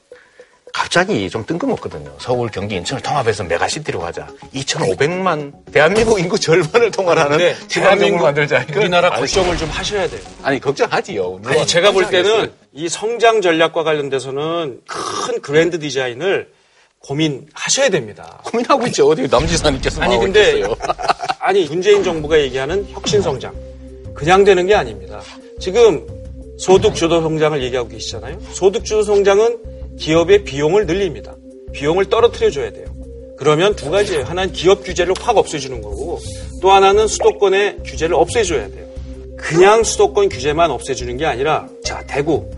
갑자기 좀 뜬금없거든요. 서울, 경기, 인천을 통합해서 메가시티로 가자. 2,500만 대한민국 인구 절반을 통할하는 네, 지방정부를 만들자. 이건 우리나라 아니, 걱정을 좀 하셔야 돼요. 아니 걱정하지요. 아니, 제가 볼? 때는 이 성장 전략과 관련돼서는 큰 그랜드 디자인을 고민하셔야 됩니다. 고민하고 있죠. 어디 남지사님께서 아니 근데 있겠어요. 아니 문재인 정부가 얘기하는 혁신 성장 그냥 되는 게 아닙니다. 지금 소득 주도 성장을 얘기하고 계시잖아요. 소득 주도 성장은 기업의 비용을 늘립니다. 비용을 떨어뜨려 줘야 돼요. 그러면 두 가지예요. 하나는 기업 규제를 확 없애주는 거고 또 하나는 수도권의 규제를 없애줘야 돼요. 그냥 수도권 규제만 없애주는 게 아니라 자 대구,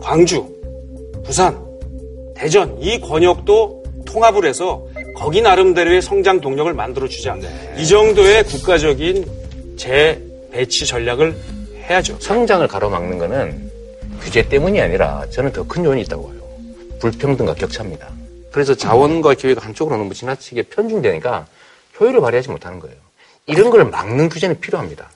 광주, 부산, 대전 이 권역도 통합을 해서 거기 나름대로의 성장 동력을 만들어 주자. 이 정도의 국가적인 재배치 전략을 해야죠. 성장을 가로막는 거는 규제 때문이 아니라 저는 더 큰 요인이 있다고 봐요. 불평등과 격차입니다. 그래서 자원과 기회가 한쪽으로 너무 지나치게 편중되니까 효율을 발휘하지 못하는 거예요. 이런 걸 막는 규제는 필요합니다.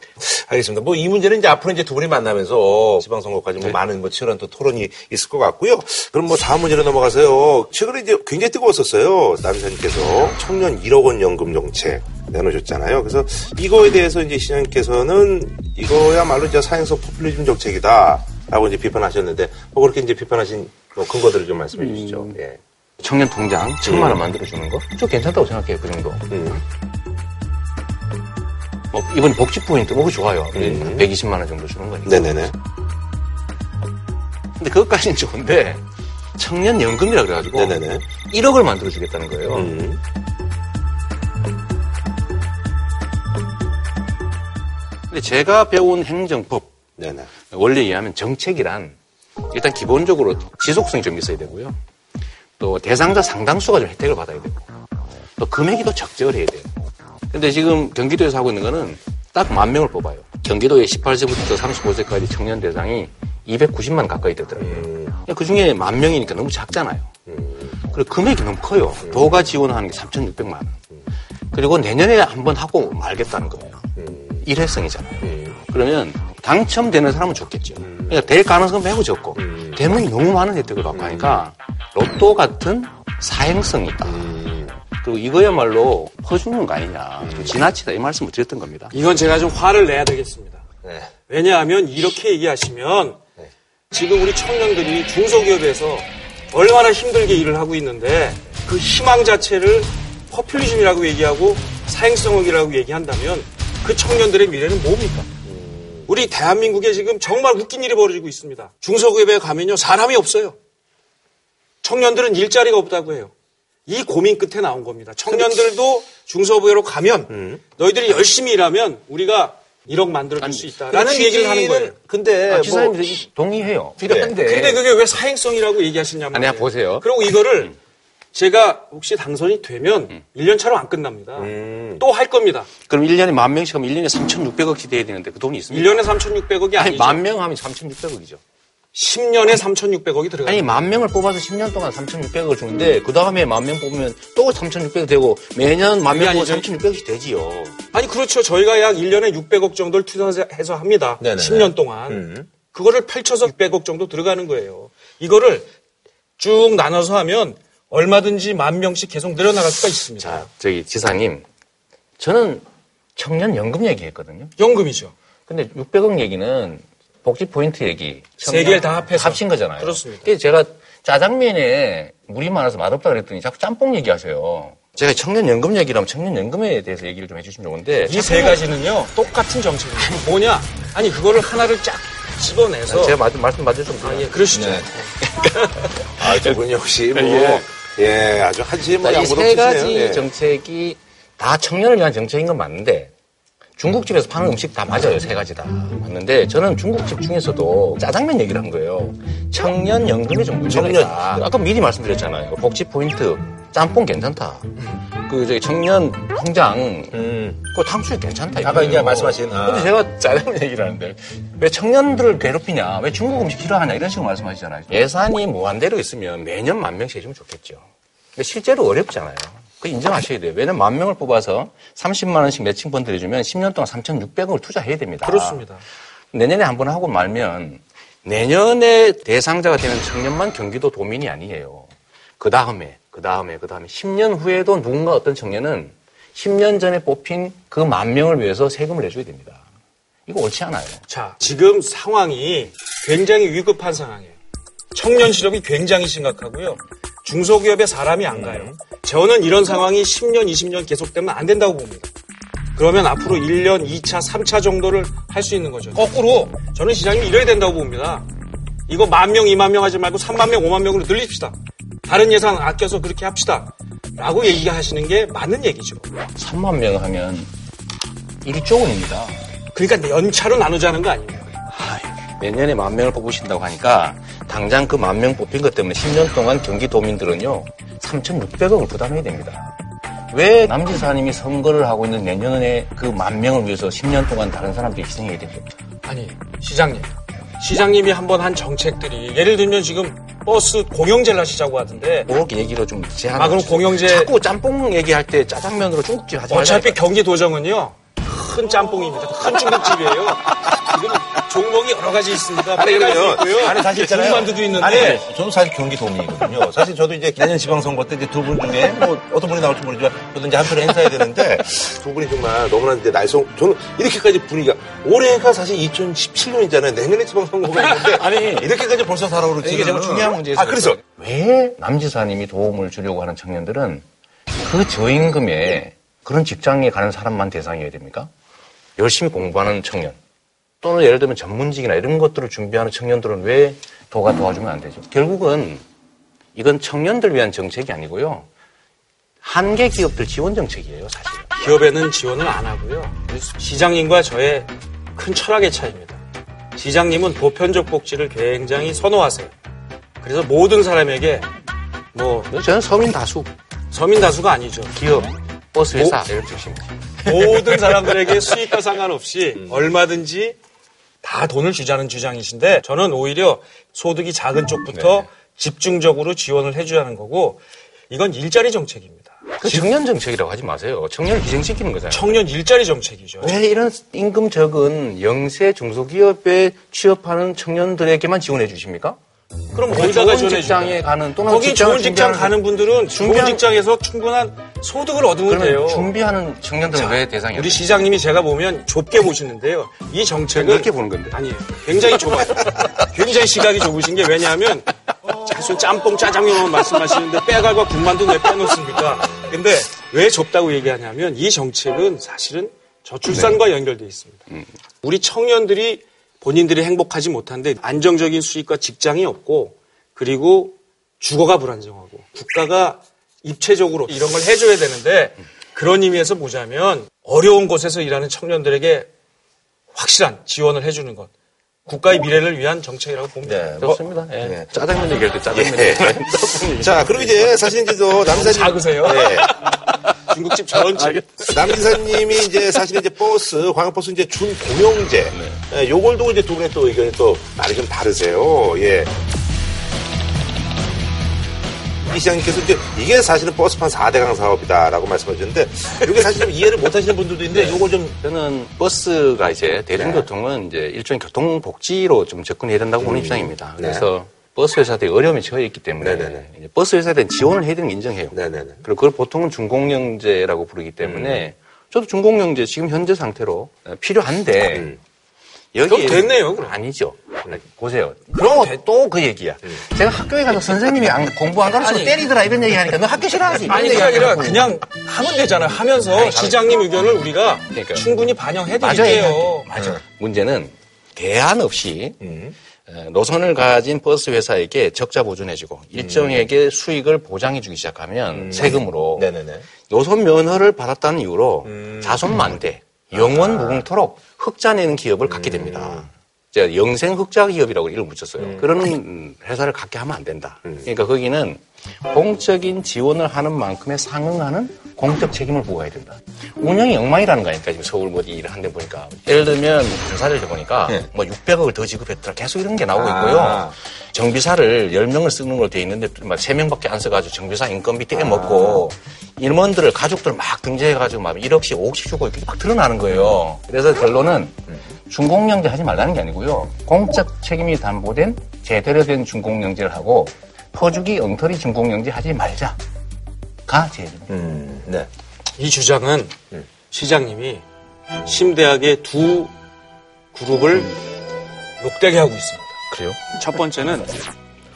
알겠습니다. 뭐 이 문제는 이제 앞으로 이제 두 분이 만나면서 지방선거까지 뭐 많은 뭐 치열한 또 토론이 있을 것 같고요. 그럼 뭐 다음 문제로 넘어가서요. 최근에 이제 굉장히 뜨거웠었어요. 남사님께서 청년 1억 원 연금 정책 내놓으셨잖아요. 그래서 이거에 대해서 이제 시장님께서는 이거야말로 이제 사행성 포퓰리즘 정책이다. 라고 이제 비판하셨는데 뭐 그렇게 이제 비판하신 뭐 근거들을 좀 말씀해 주시죠. 예. 청년 통장 천만 원 만들어 주는 거? 저 괜찮다고 생각해요, 그 정도. 뭐 이번 복지 포인트, 뭐 좋아요. 120만 원 정도 주는 거니까. 네네네. 근데 그것까지는 좋은데 청년 연금이라 그래가지고 네네네. 1억을 만들어 주겠다는 거예요. 음. 근데 제가 배운 행정법 네네. 원리에 의하면 정책이란 일단 기본적으로 지속성이 좀 있어야 되고요. 또 대상자 상당수가 좀 혜택을 받아야 되고 또 금액이 더 적절해야 돼요. 근데 지금 경기도에서 하고 있는 거는 딱 만 명을 뽑아요. 경기도에 18세부터 35세까지 청년 대상이 290만 가까이 되더라고요. 그 중에 만 명이니까 너무 작잖아요. 그리고 금액이 너무 커요. 도가 지원하는 게 3,600만 원. 그리고 내년에 한번 하고 말겠다는 거예요. 일회성이잖아요. 그러면 당첨되는 사람은 좋겠죠. 그러니까 될 가능성은 매우 적고 되면 너무 많은 혜택을 받고 하니까 로또 같은 사행성이 있다. 그리고 이거야말로 퍼주는 거 아니냐. 좀 지나치다 이 말씀을 드렸던 겁니다. 이건 제가 좀 화를 내야 되겠습니다. 왜냐하면 이렇게 얘기하시면 지금 우리 청년들이 중소기업에서 얼마나 힘들게 일을 하고 있는데 그 희망 자체를 퍼퓰리즘이라고 얘기하고 사행성이라고 얘기한다면 그 청년들의 미래는 뭡니까? 우리 대한민국에 지금 정말 웃긴 일이 벌어지고 있습니다. 중소기업에 가면요 사람이 없어요. 청년들은 일자리가 없다고 해요. 이 고민 끝에 나온 겁니다. 청년들도 중소부회로 가면 너희들이 열심히 일하면 우리가 1억 만들어줄 수 있다라는 그 얘기를 하는 거예요. 근데 아, 뭐 지사님 동의해요. 필요한데. 근데 그게 왜 사행성이라고 얘기하시냐면 아니, 보세요. 그리고 이거를 제가 혹시 당선이 되면 1년 차로 안 끝납니다. 또할 겁니다. 그럼 1년에 만 명씩 하면 1년에 3,600억씩 돼야 되는데 그 돈이 있습니까? 1년에 3,600억이 아니, 아니죠. 만명 하면 3,600억이죠. 10년에 3,600억이 들어가요. 아니, 만 명을 뽑아서 10년 동안 3,600억을 주는데, 그 다음에 만 명 뽑으면 또 3,600억 되고, 매년 만 명 뽑으면 3,600억씩 되지요. 아니 그렇죠. 저희가 약 1년에 600억 정도를 투자해서 합니다. 네네네. 10년 동안. 그거를 펼쳐서 600억 정도 들어가는 거예요. 이거를 쭉 나눠서 하면 얼마든지 만 명씩 계속 늘어나갈 수가 있습니다. 저기, 지사님. 저는 청년 연금 얘기했거든요. 연금이죠. 근데 600억 얘기는 복지 포인트 얘기. 세 개를 다 합해서. 합친 거잖아요. 그렇습니다. 제가 짜장면에 물이 많아서 맛없다 그랬더니 자꾸 짬뽕 얘기하세요. 제가 청년 연금 얘기라면 청년 연금에 대해서 얘기를 좀 해주시면 좋은데. 이 세 가지는요 똑같은 정책입니다. 뭐냐? 아니 그거를 하나를 쫙 집어내서 제가 말- 말씀 맞으시면 아, 예, 그러시죠. 아, 두분 역시 뭐, 예. 예, 아주 양보도 이세 가지. 예. 정책이 다 청년을 위한 정책인 건 맞는데 중국집에서 파는 음식 다 맞아요. 세 가지 다. 맞는데 저는 중국집 중에서도 짜장면 얘기를 한 거예요. 청년 연금이 좀 문제가 청년. 있다. 아까 미리 말씀드렸잖아요. 복지 포인트 짬뽕 괜찮다. 그 저기 청년 통장 그 탕수육 괜찮다. 음. 아까. 이제 말씀하신, 아. 근데 제가 짜장면 얘기를 하는데 왜 청년들을 괴롭히냐? 왜 중국 음식 싫어하냐? 이런 식으로 말씀하시잖아요. 예산이 무한대로 있으면 매년 만 명씩 해주면 좋겠죠. 근데 실제로 어렵잖아요. 그 인정하셔야 돼요. 왜냐면 만 명을 뽑아서 30만 원씩 매칭 펀드 해주면 10년 동안 3,600억을 투자해야 됩니다. 그렇습니다. 내년에 한 번 하고 말면 내년에 대상자가 되는 청년만 경기도 도민이 아니에요. 그 다음에, 그 다음에, 그 다음에 10년 후에도 누군가 어떤 청년은 10년 전에 뽑힌 그 만 명을 위해서 세금을 내줘야 됩니다. 이거 옳지 않아요. 자, 지금 상황이 굉장히 위급한 상황이에요. 청년 실업이 굉장히 심각하고요. 중소기업에 사람이 안 가요. 저는 이런 상황이 10년, 20년 계속되면 안 된다고 봅니다. 그러면 앞으로 1년, 2차, 3차 정도를 할 수 있는 거죠. 거꾸로 저는 시장님이 이래야 된다고 봅니다. 이거 만 명, 2만 명 하지 말고 3만 명, 5만 명으로 늘립시다. 다른 예산 아껴서 그렇게 합시다. 라고 얘기하시는 게 맞는 얘기죠. 3만 명 하면 1조 원입니다. 그러니까 연차로 나누자는 거 아니에요. 내년에 만 명을 뽑으신다고 하니까 당장 그 만 명 뽑힌 것 때문에 10년 동안 경기도민들은요 3,600억을 부담해야 됩니다. 왜 남지사님이 선거를 하고 있는 내년에 그 만 명을 위해서 10년 동안 다른 사람들이 희생해야 됩니까? 아니, 시장님. 시장님이 한번 한 정책들이 예를 들면 지금 버스 공영제를 하시자고 하던데 그렇게 얘기로 좀 제한. 아, 그럼 공영제 자꾸 짬뽕 얘기할 때 짜장면으로 중국집 하지 말자. 어차피 경기도정은요 큰 짬뽕입니다. 큰 중국집이에요. 종목이 여러 가지 있습니다. 아니, 빨간도 그러면. 아니, 사실 있잖아요. 군만두도 있는데 아니, 저도 사실 경기 도민이거든요. 사실 저도 이제 내년 지방선거 때 이제 두 분 중에 뭐 어떤 분이 나올지 모르지만 저도 이제 한 표를 행사해야 되는데 두 분이 정말 너무나 이제 날송, 저는 이렇게까지 분위기가, 올해가 사실 2017년이잖아요. 내년에 지방선거가 있는데. 아니, 이렇게까지 벌써 살아오르지. 이게 정말 중요한 문제에서. 아, 그래서. 왜 남지사님이 도움을 주려고 하는 청년들은 그 저임금에 그런 직장에 가는 사람만 대상이어야 됩니까? 열심히 공부하는 청년 또는 예를 들면 전문직이나 이런 것들을 준비하는 청년들은 왜 도가 도와주면 안 되죠? 결국은 이건 청년들 위한 정책이 아니고요. 한계 기업들 지원 정책이에요, 사실. 기업에는 지원을 안 하고요. 시장님과 저의 큰 철학의 차이입니다. 시장님은 보편적 복지를 굉장히 선호하세요. 그래서 모든 사람에게 뭐 저는 서민 다수, 서민 다수가 아니죠. 기업, 버스 회사 모-. 모든 사람들에게 수익과 상관없이 얼마든지 다 돈을 주자는 주장이신데 저는 오히려 소득이 작은 쪽부터 집중적으로 지원을 해주자는 거고 이건 일자리 정책입니다. 그 청년 정책이라고 하지 마세요. 청년을 기생시키는 거잖아요. 청년 일자리 정책이죠. 왜 이런 임금 적은 영세 중소기업에 취업하는 청년들에게만 지원해 주십니까? 그럼 왜 거기다가 좋은 지원해 직장에. 가는 또는 거기 좋은 직장 가는 분들은 좋은 준비하는- 직장에서 충분한 소득을 얻으면 돼요. 준비하는 청년들은 왜 대상이 우리 시장님이 제가 보면 좁게 보시는데요. 이 정책은 넓게 보는 건데. 아니에요. 굉장히 좁아요. 굉장히 시각이 좁으신 게 왜냐하면 자수 짬뽕 짜장면만 말씀하시는데 빼갈과 군만두 왜 빼놓습니까? 근데 왜 좁다고 얘기하냐면 이 정책은 사실은 저출산과 연결돼 있습니다. 우리 청년들이 본인들이 행복하지 못한데 안정적인 수익과 직장이 없고 그리고 주거가 불안정하고 국가가 입체적으로 이런 걸 해줘야 되는데 그런 의미에서 보자면 어려운 곳에서 일하는 청년들에게 확실한 지원을 해주는 것 국가의 미래를 위한 정책이라고 봅니다. 네, 그렇습니다. 예. 짜장면 얘기할 때 짜장면 예. 얘기. 자, 그리고 이제 사실 이제 저 남사님. 작으세요? 네. 중국집 집. 남기사님이 이제 사실 이제 버스, 광역버스 이제 준공영제. 예, 요걸 두고 이제 두 분의 또 의견이 또 말이 좀 다르세요. 예. 이 시장님께서 이제 이게 사실은 버스판 4대강 사업이다라고 말씀하셨는데 이게 사실 좀 이해를 못 하시는 분들도 있는데 요걸 좀 저는 버스가 이제 대중교통은 이제 일종의 교통복지로 좀 접근해야 된다고 보는 입장입니다. 네. 그래서 버스 회사들이 어려움에 처해 있기 때문에 네네네. 버스 회사들은 지원을 해야 되는 거 인정해요. 네네네. 그리고 그걸 보통은 준공영제라고 부르기 때문에 저도 준공영제 지금 현재 상태로 필요한데 여기 그럼 됐네요, 그럼. 아니죠. 보세요. 그럼 또그 얘기야. 제가 학교에 가서 선생님이 안- 공부 안 가르치고. 때리더라 이런 얘기 하니까 너 학교 싫어하지. 아니 그게 아니라. 그냥 하면 되잖아요. 하면서 아니, 시장님 의견을 우리가 그러니까요. 충분히 반영해 맞아요. 드릴게요. 맞아. 문제는 대안 없이 에, 노선을 가진 버스 회사에게 적자 보존해주고 일정에게 수익을 보장해주기 시작하면 세금으로 네네네. 노선 면허를 받았다는 이유로 자손 만대 영원 무궁토록 흑자 내는 기업을 갖게 됩니다. 제가 영생 흑자 기업이라고 이름을 붙였어요. 그런 음, 회사를 갖게 하면 안 된다. 그러니까 거기는 공적인 지원을 하는 만큼의 상응하는 공적 책임을 부과해야 된다. 운영이 엉망이라는 거니까 지금 서울 뭐 일을 한데 보니까 예를 들면 조사를 해보니까 뭐 600억을 더 지급했더라 계속 이런 게 나오고 있고요. 아. 정비사를 10명을 쓰는 걸로 돼 있는데 막 3명밖에 안 써가지고 정비사 인건비 떼먹고 임원들을 가족들 막 등재해가지고 막 1억씩 5억씩 주고 이렇게 막 드러나는 거예요. 그래서 결론은 준공영제 하지 말라는 게 아니고요. 공적 책임이 담보된 제대로 된 준공영제를 하고 퍼주기 엉터리 준공영제 하지 말자 가제 네. 이 주장은 시장님이 심대하게 두 그룹을 녹되게 하고 있습니다. 그래요? 첫 번째는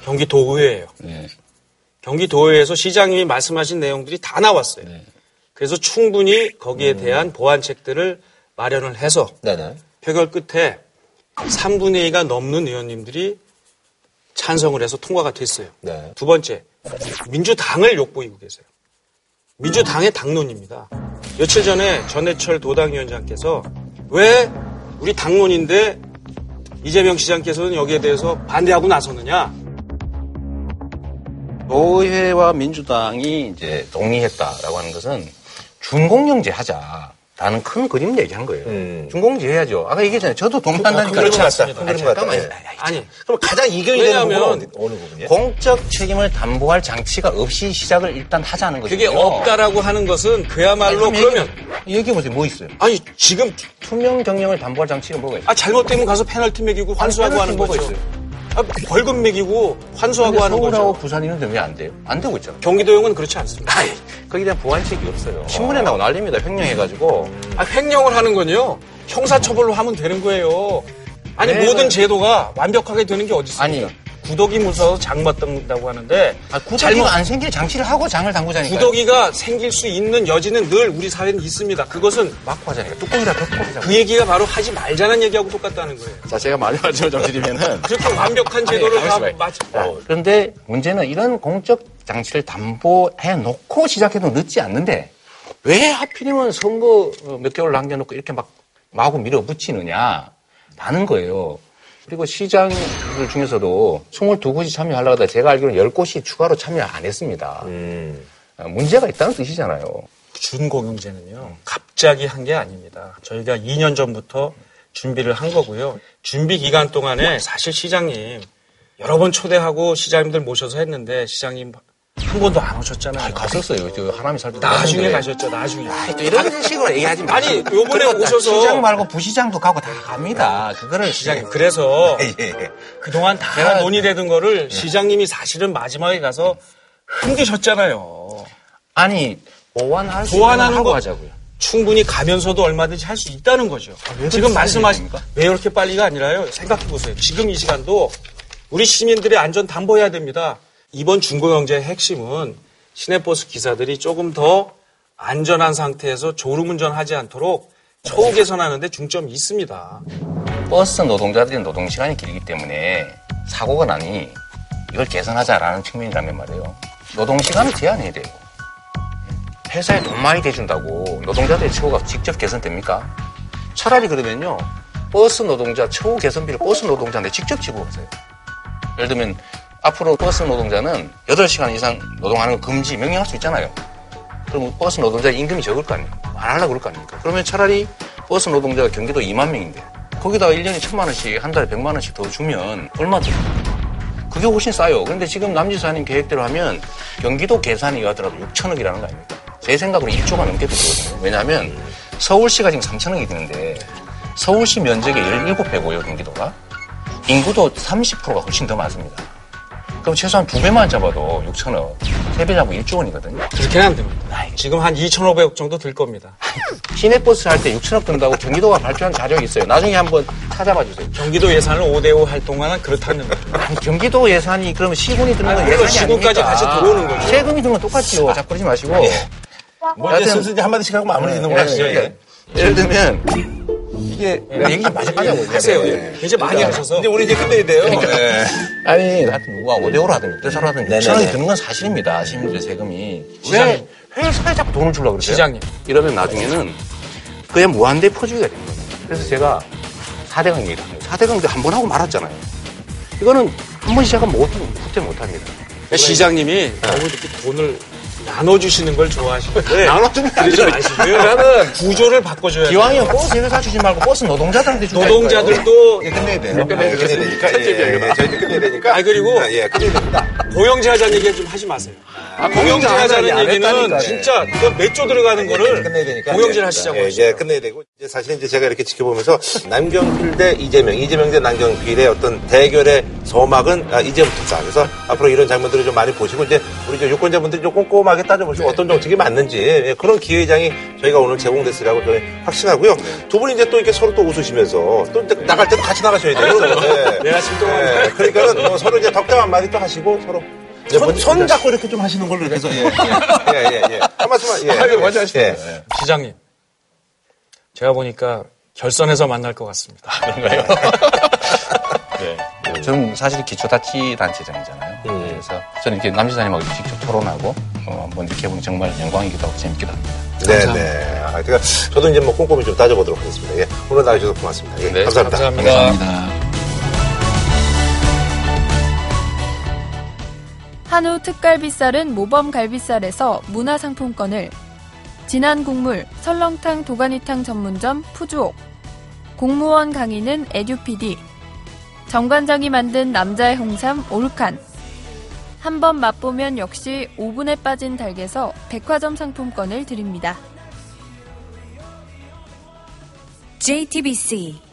경기도의회예요. 네. 경기도의회에서 시장님이 말씀하신 내용들이 다 나왔어요. 그래서 충분히 거기에 대한 보완책들을 마련을 해서 네네. 표결 끝에 3분의 2가 넘는 의원님들이 찬성을 해서 통과가 됐어요. 네. 두 번째, 민주당을 욕보이고 계세요. 민주당의 당론입니다. 며칠 전에 전해철 도당위원장께서 왜 우리 당론인데 이재명 시장께서는 여기에 대해서 반대하고 나서느냐? 노회와 민주당이 이제 동의했다라고 하는 것은 준공영제 하자 라는 큰 그림을 얘기한 거예요. 준공영제 해야죠. 아까 얘기했잖아요. 저도 동의한다니까. 그렇지 않다. 아니. 잠깐만요. 아니, 그럼 가장 이견이 되는 부분은 어느 부분이에요? 공적 책임을 담보할 장치가 없이 시작을 일단 하자는 거죠. 그게 없다라고 하는 것은 그야말로 그러면 얘기해보세요. 뭐 있어요? 아니 지금 투명 경영을 담보할 장치가 뭐가 있어요? 아 잘못되면 가서 페널티 매기고 환수하고 페널티 하는 뭐가 거죠. 있어요? 아, 벌금 매기고 환수하고 하는 서울하고 거죠. 부산 이런 데는 왜 안 돼요? 안 되고 있잖아요. 경기도용은 그렇지 않습니다. 거기에 대한 보완책이 없어요. 신문에 나고 난립니다. 횡령해가지고. 아, 횡령을 하는 건요. 형사처벌로 하면 되는 거예요. 아니 네, 모든 네. 제도가 완벽하게 되는 게 어디 있습니까? 아니. 구더기 무서워서 장 맞다고 하는데 아, 구더기가 안 생길 장치를 하고 장을 담그자니까요. 구더기가 생길 수 있는 여지는 늘 우리 사회는 있습니다. 그것은 막고 하자니까. 뚜껑이라 덮고 하자. 그 얘기가 바로 하지 말자는 얘기하고 똑같다는 거예요. 자, 제가 마지막 말씀을 좀 드리면은. 그렇게 완벽한 제도를 다 맞. 자, 그런데 문제는 이런 공적 장치를 담보해 놓고 시작해도 늦지 않는데 왜 하필이면 선거 어, 몇 개월 남겨놓고 이렇게 막 마구 밀어붙이느냐 라는 거예요. 그리고 시장들 중에서도 22곳이 참여하려고 하다 제가 알기로는 10곳이 추가로 참여 안 했습니다. 어, 문제가 있다는 뜻이잖아요. 준공영제는요, 갑자기 한 게 아닙니다. 저희가 2년 전부터 준비를 한 거고요. 준비 기간 동안에 사실 시장님 여러 번 초대하고 시장님들 모셔서 했는데 시장님 한 번도 안 오셨잖아요. 갔었어요. 저 하남이 살때. 나중에 가셨죠, 나중에. 또 이런 식으로 얘기하지 마. 아니, 요번에 오셔서. 시장 말고 부시장도 가고 다 갑니다. 그거를 시장님, 그래서 예. 그동안 다 제가- 논의되던 거를 시장님이 사실은 마지막에 가서 흔드셨잖아요. 아니 보완할 수 보완하는 거 하자고요. 충분히 가면서도 얼마든지 할 수 있다는 거죠. 왜 지금 빨리 왜 이렇게 빨리가 아니라요. 생각해 보세요. 지금 이 시간도 우리 시민들의 안전 담보해야 됩니다. 이번 중고경제의 핵심은 시내버스 기사들이 조금 더 안전한 상태에서 졸음운전하지 않도록 처우 개선하는데 중점이 있습니다. 버스 노동자들의 노동 시간이 길기 때문에 사고가 나니 이걸 개선하자라는 측면이라면 말이에요. 노동 시간을 제한해야 돼요. 회사에 돈 많이 대준다고 노동자들의 처우가 직접 개선됩니까? 차라리 그러면요. 버스 노동자 처우 개선비를 버스 노동자한테 직접 지불하세요. 예를 들면 앞으로 버스 노동자는 8시간 이상 노동하는 거 금지 명령할 수 있잖아요. 그럼 버스 노동자 임금이 적을 거 아니에요. 안 하려고 그럴 거 아닙니까? 그러면 차라리 버스 노동자가 경기도 2만 명인데 거기다가 1년에 1천만 원씩 한 달에 100만 원씩 더 주면 얼마 더? 그게 훨씬 싸요. 그런데 지금 남지사님 계획대로 하면 경기도 계산이 하더라도 6천억이라는 거 아닙니까? 제 생각으로 1조가 넘게 들거든요. 왜냐하면 서울시가 지금 3천억이 드는데 서울시 면적의 17배고요, 경기도가. 인구도 30%가 훨씬 더 많습니다. 그럼 최소한 두 배만 잡아도 6천억, 세 배 잡으면 1조 원이거든요. 그렇게는 안 됩니다. 지금 한 2,500억 정도 들 겁니다. 시내버스 할 때 6천억 든다고 경기도가 발표한 자료가 있어요. 나중에 한번 찾아봐 주세요. 경기도 예산을 5대 5 할 동안은 그렇다는 거죠. 아니, 경기도 예산이 그러면 시군이 드는 건 예산이 시군까지 아닙니까? 같이 들어오는 거죠. 세금이 드는 건 똑같지요. 자꾸 그러지 마시고. 뭐 이제 슬슬 이제 한마디씩 하고 마무리 짓는 걸로 하시죠. 예, 예. 예를 들면 이게 얘기 좀 마저 하자고. 하세요. 이제 많이 하셔서. 이제 우리 이제 끝내야 돼요. 네. 아니, 하여튼 누가 5대5로 하든 6대4로 하든 네네네. 6천 원이 드는 건 사실입니다. 시민들의 세금이. 왜 회사에 자꾸 돈을 주려고 그러세요? 시장님. 이러면 나중에는 그게 무한대 퍼주기가 된 겁니다. 그래서 제가 4대강 얘기를 합니다. 4대강도 한 번 하고 말았잖아요. 이거는 한 번 시작하면 못, 후퇴 못 합니다. 그러니까 시장님이 너무 이렇게 돈을 나눠주시는 걸 좋아하시는데 나눠주면 안 그러지 돼요. 마시고요. 그러면 구조를 바꿔줘야 기왕이면. 버스 이거 사주지 말고 버스 노동자들한테 주자. 노동자들도 예, 끝내야 돼요. 끝내야 되니까. 예, 예, 예. 저희도 끝내야 되니까. 아 그리고 예, 끝내야 됩니다. 공영제 하자는 얘기 좀 하지 마세요. 아, 공영제 하자는 안 얘기는. 진짜 몇조 들어가는 거를 끝내야 되니까. 예, 하시자고 예. 이제 끝내야 되고 이제 사실 이제 제가 이렇게 지켜보면서 남경필 대 이재명, 이재명 대 남경필의 어떤 대결의 서막은 아, 이제부터다. 그래서 앞으로 이런 장면들을 좀 많이 보시고 이제 우리 유권자분들이 좀 꼼꼼하게 따져보시고 어떤 정책이 맞는지 예, 그런 기회장이 저희가 오늘 제공됐으라고 저희 확신하고요. 두 분이 이제 또 이렇게 서로 또 웃으시면서 또 이제 나갈 때도 같이 나가셔야 돼요. 예. 내가 지금 동안 예, 그러니까는 뭐 서로 이제 덕담 한마디 또 하시고 서로 손, 손 잡고 이렇게 좀 하시는 걸로 해서 예, 예, 예, 예, 예. 한 말씀만 예. 아, 먼저 하시죠. 예. 시장님, 제가 보니까 결선에서 만날 것 같습니다. 그런가요? 네. 저는 사실 기초다치 단체장이잖아요. 그래서 저는 이렇게 남 지사님하고 직접 토론하고 어, 한번 이렇게 해보니 정말 영광이기도 하고 재밌기도 합니다. 네네. 아, 그러니까 저도 이제 뭐 꼼꼼히 좀 따져보도록 하겠습니다. 예. 오늘 나와주셔서 고맙습니다. 예. 네, 감사합니다. 감사합니다. 한우 특갈비살은 모범 갈비살에서 문화상품권을 진한 국물 설렁탕 도가니탕 전문점 푸주옥 공무원 강의는 에듀피디 정관장이 만든 남자의 홍삼 올칸 한 번 맛보면 역시 오븐에 빠진 닭에서 백화점 상품권을 드립니다. JTBC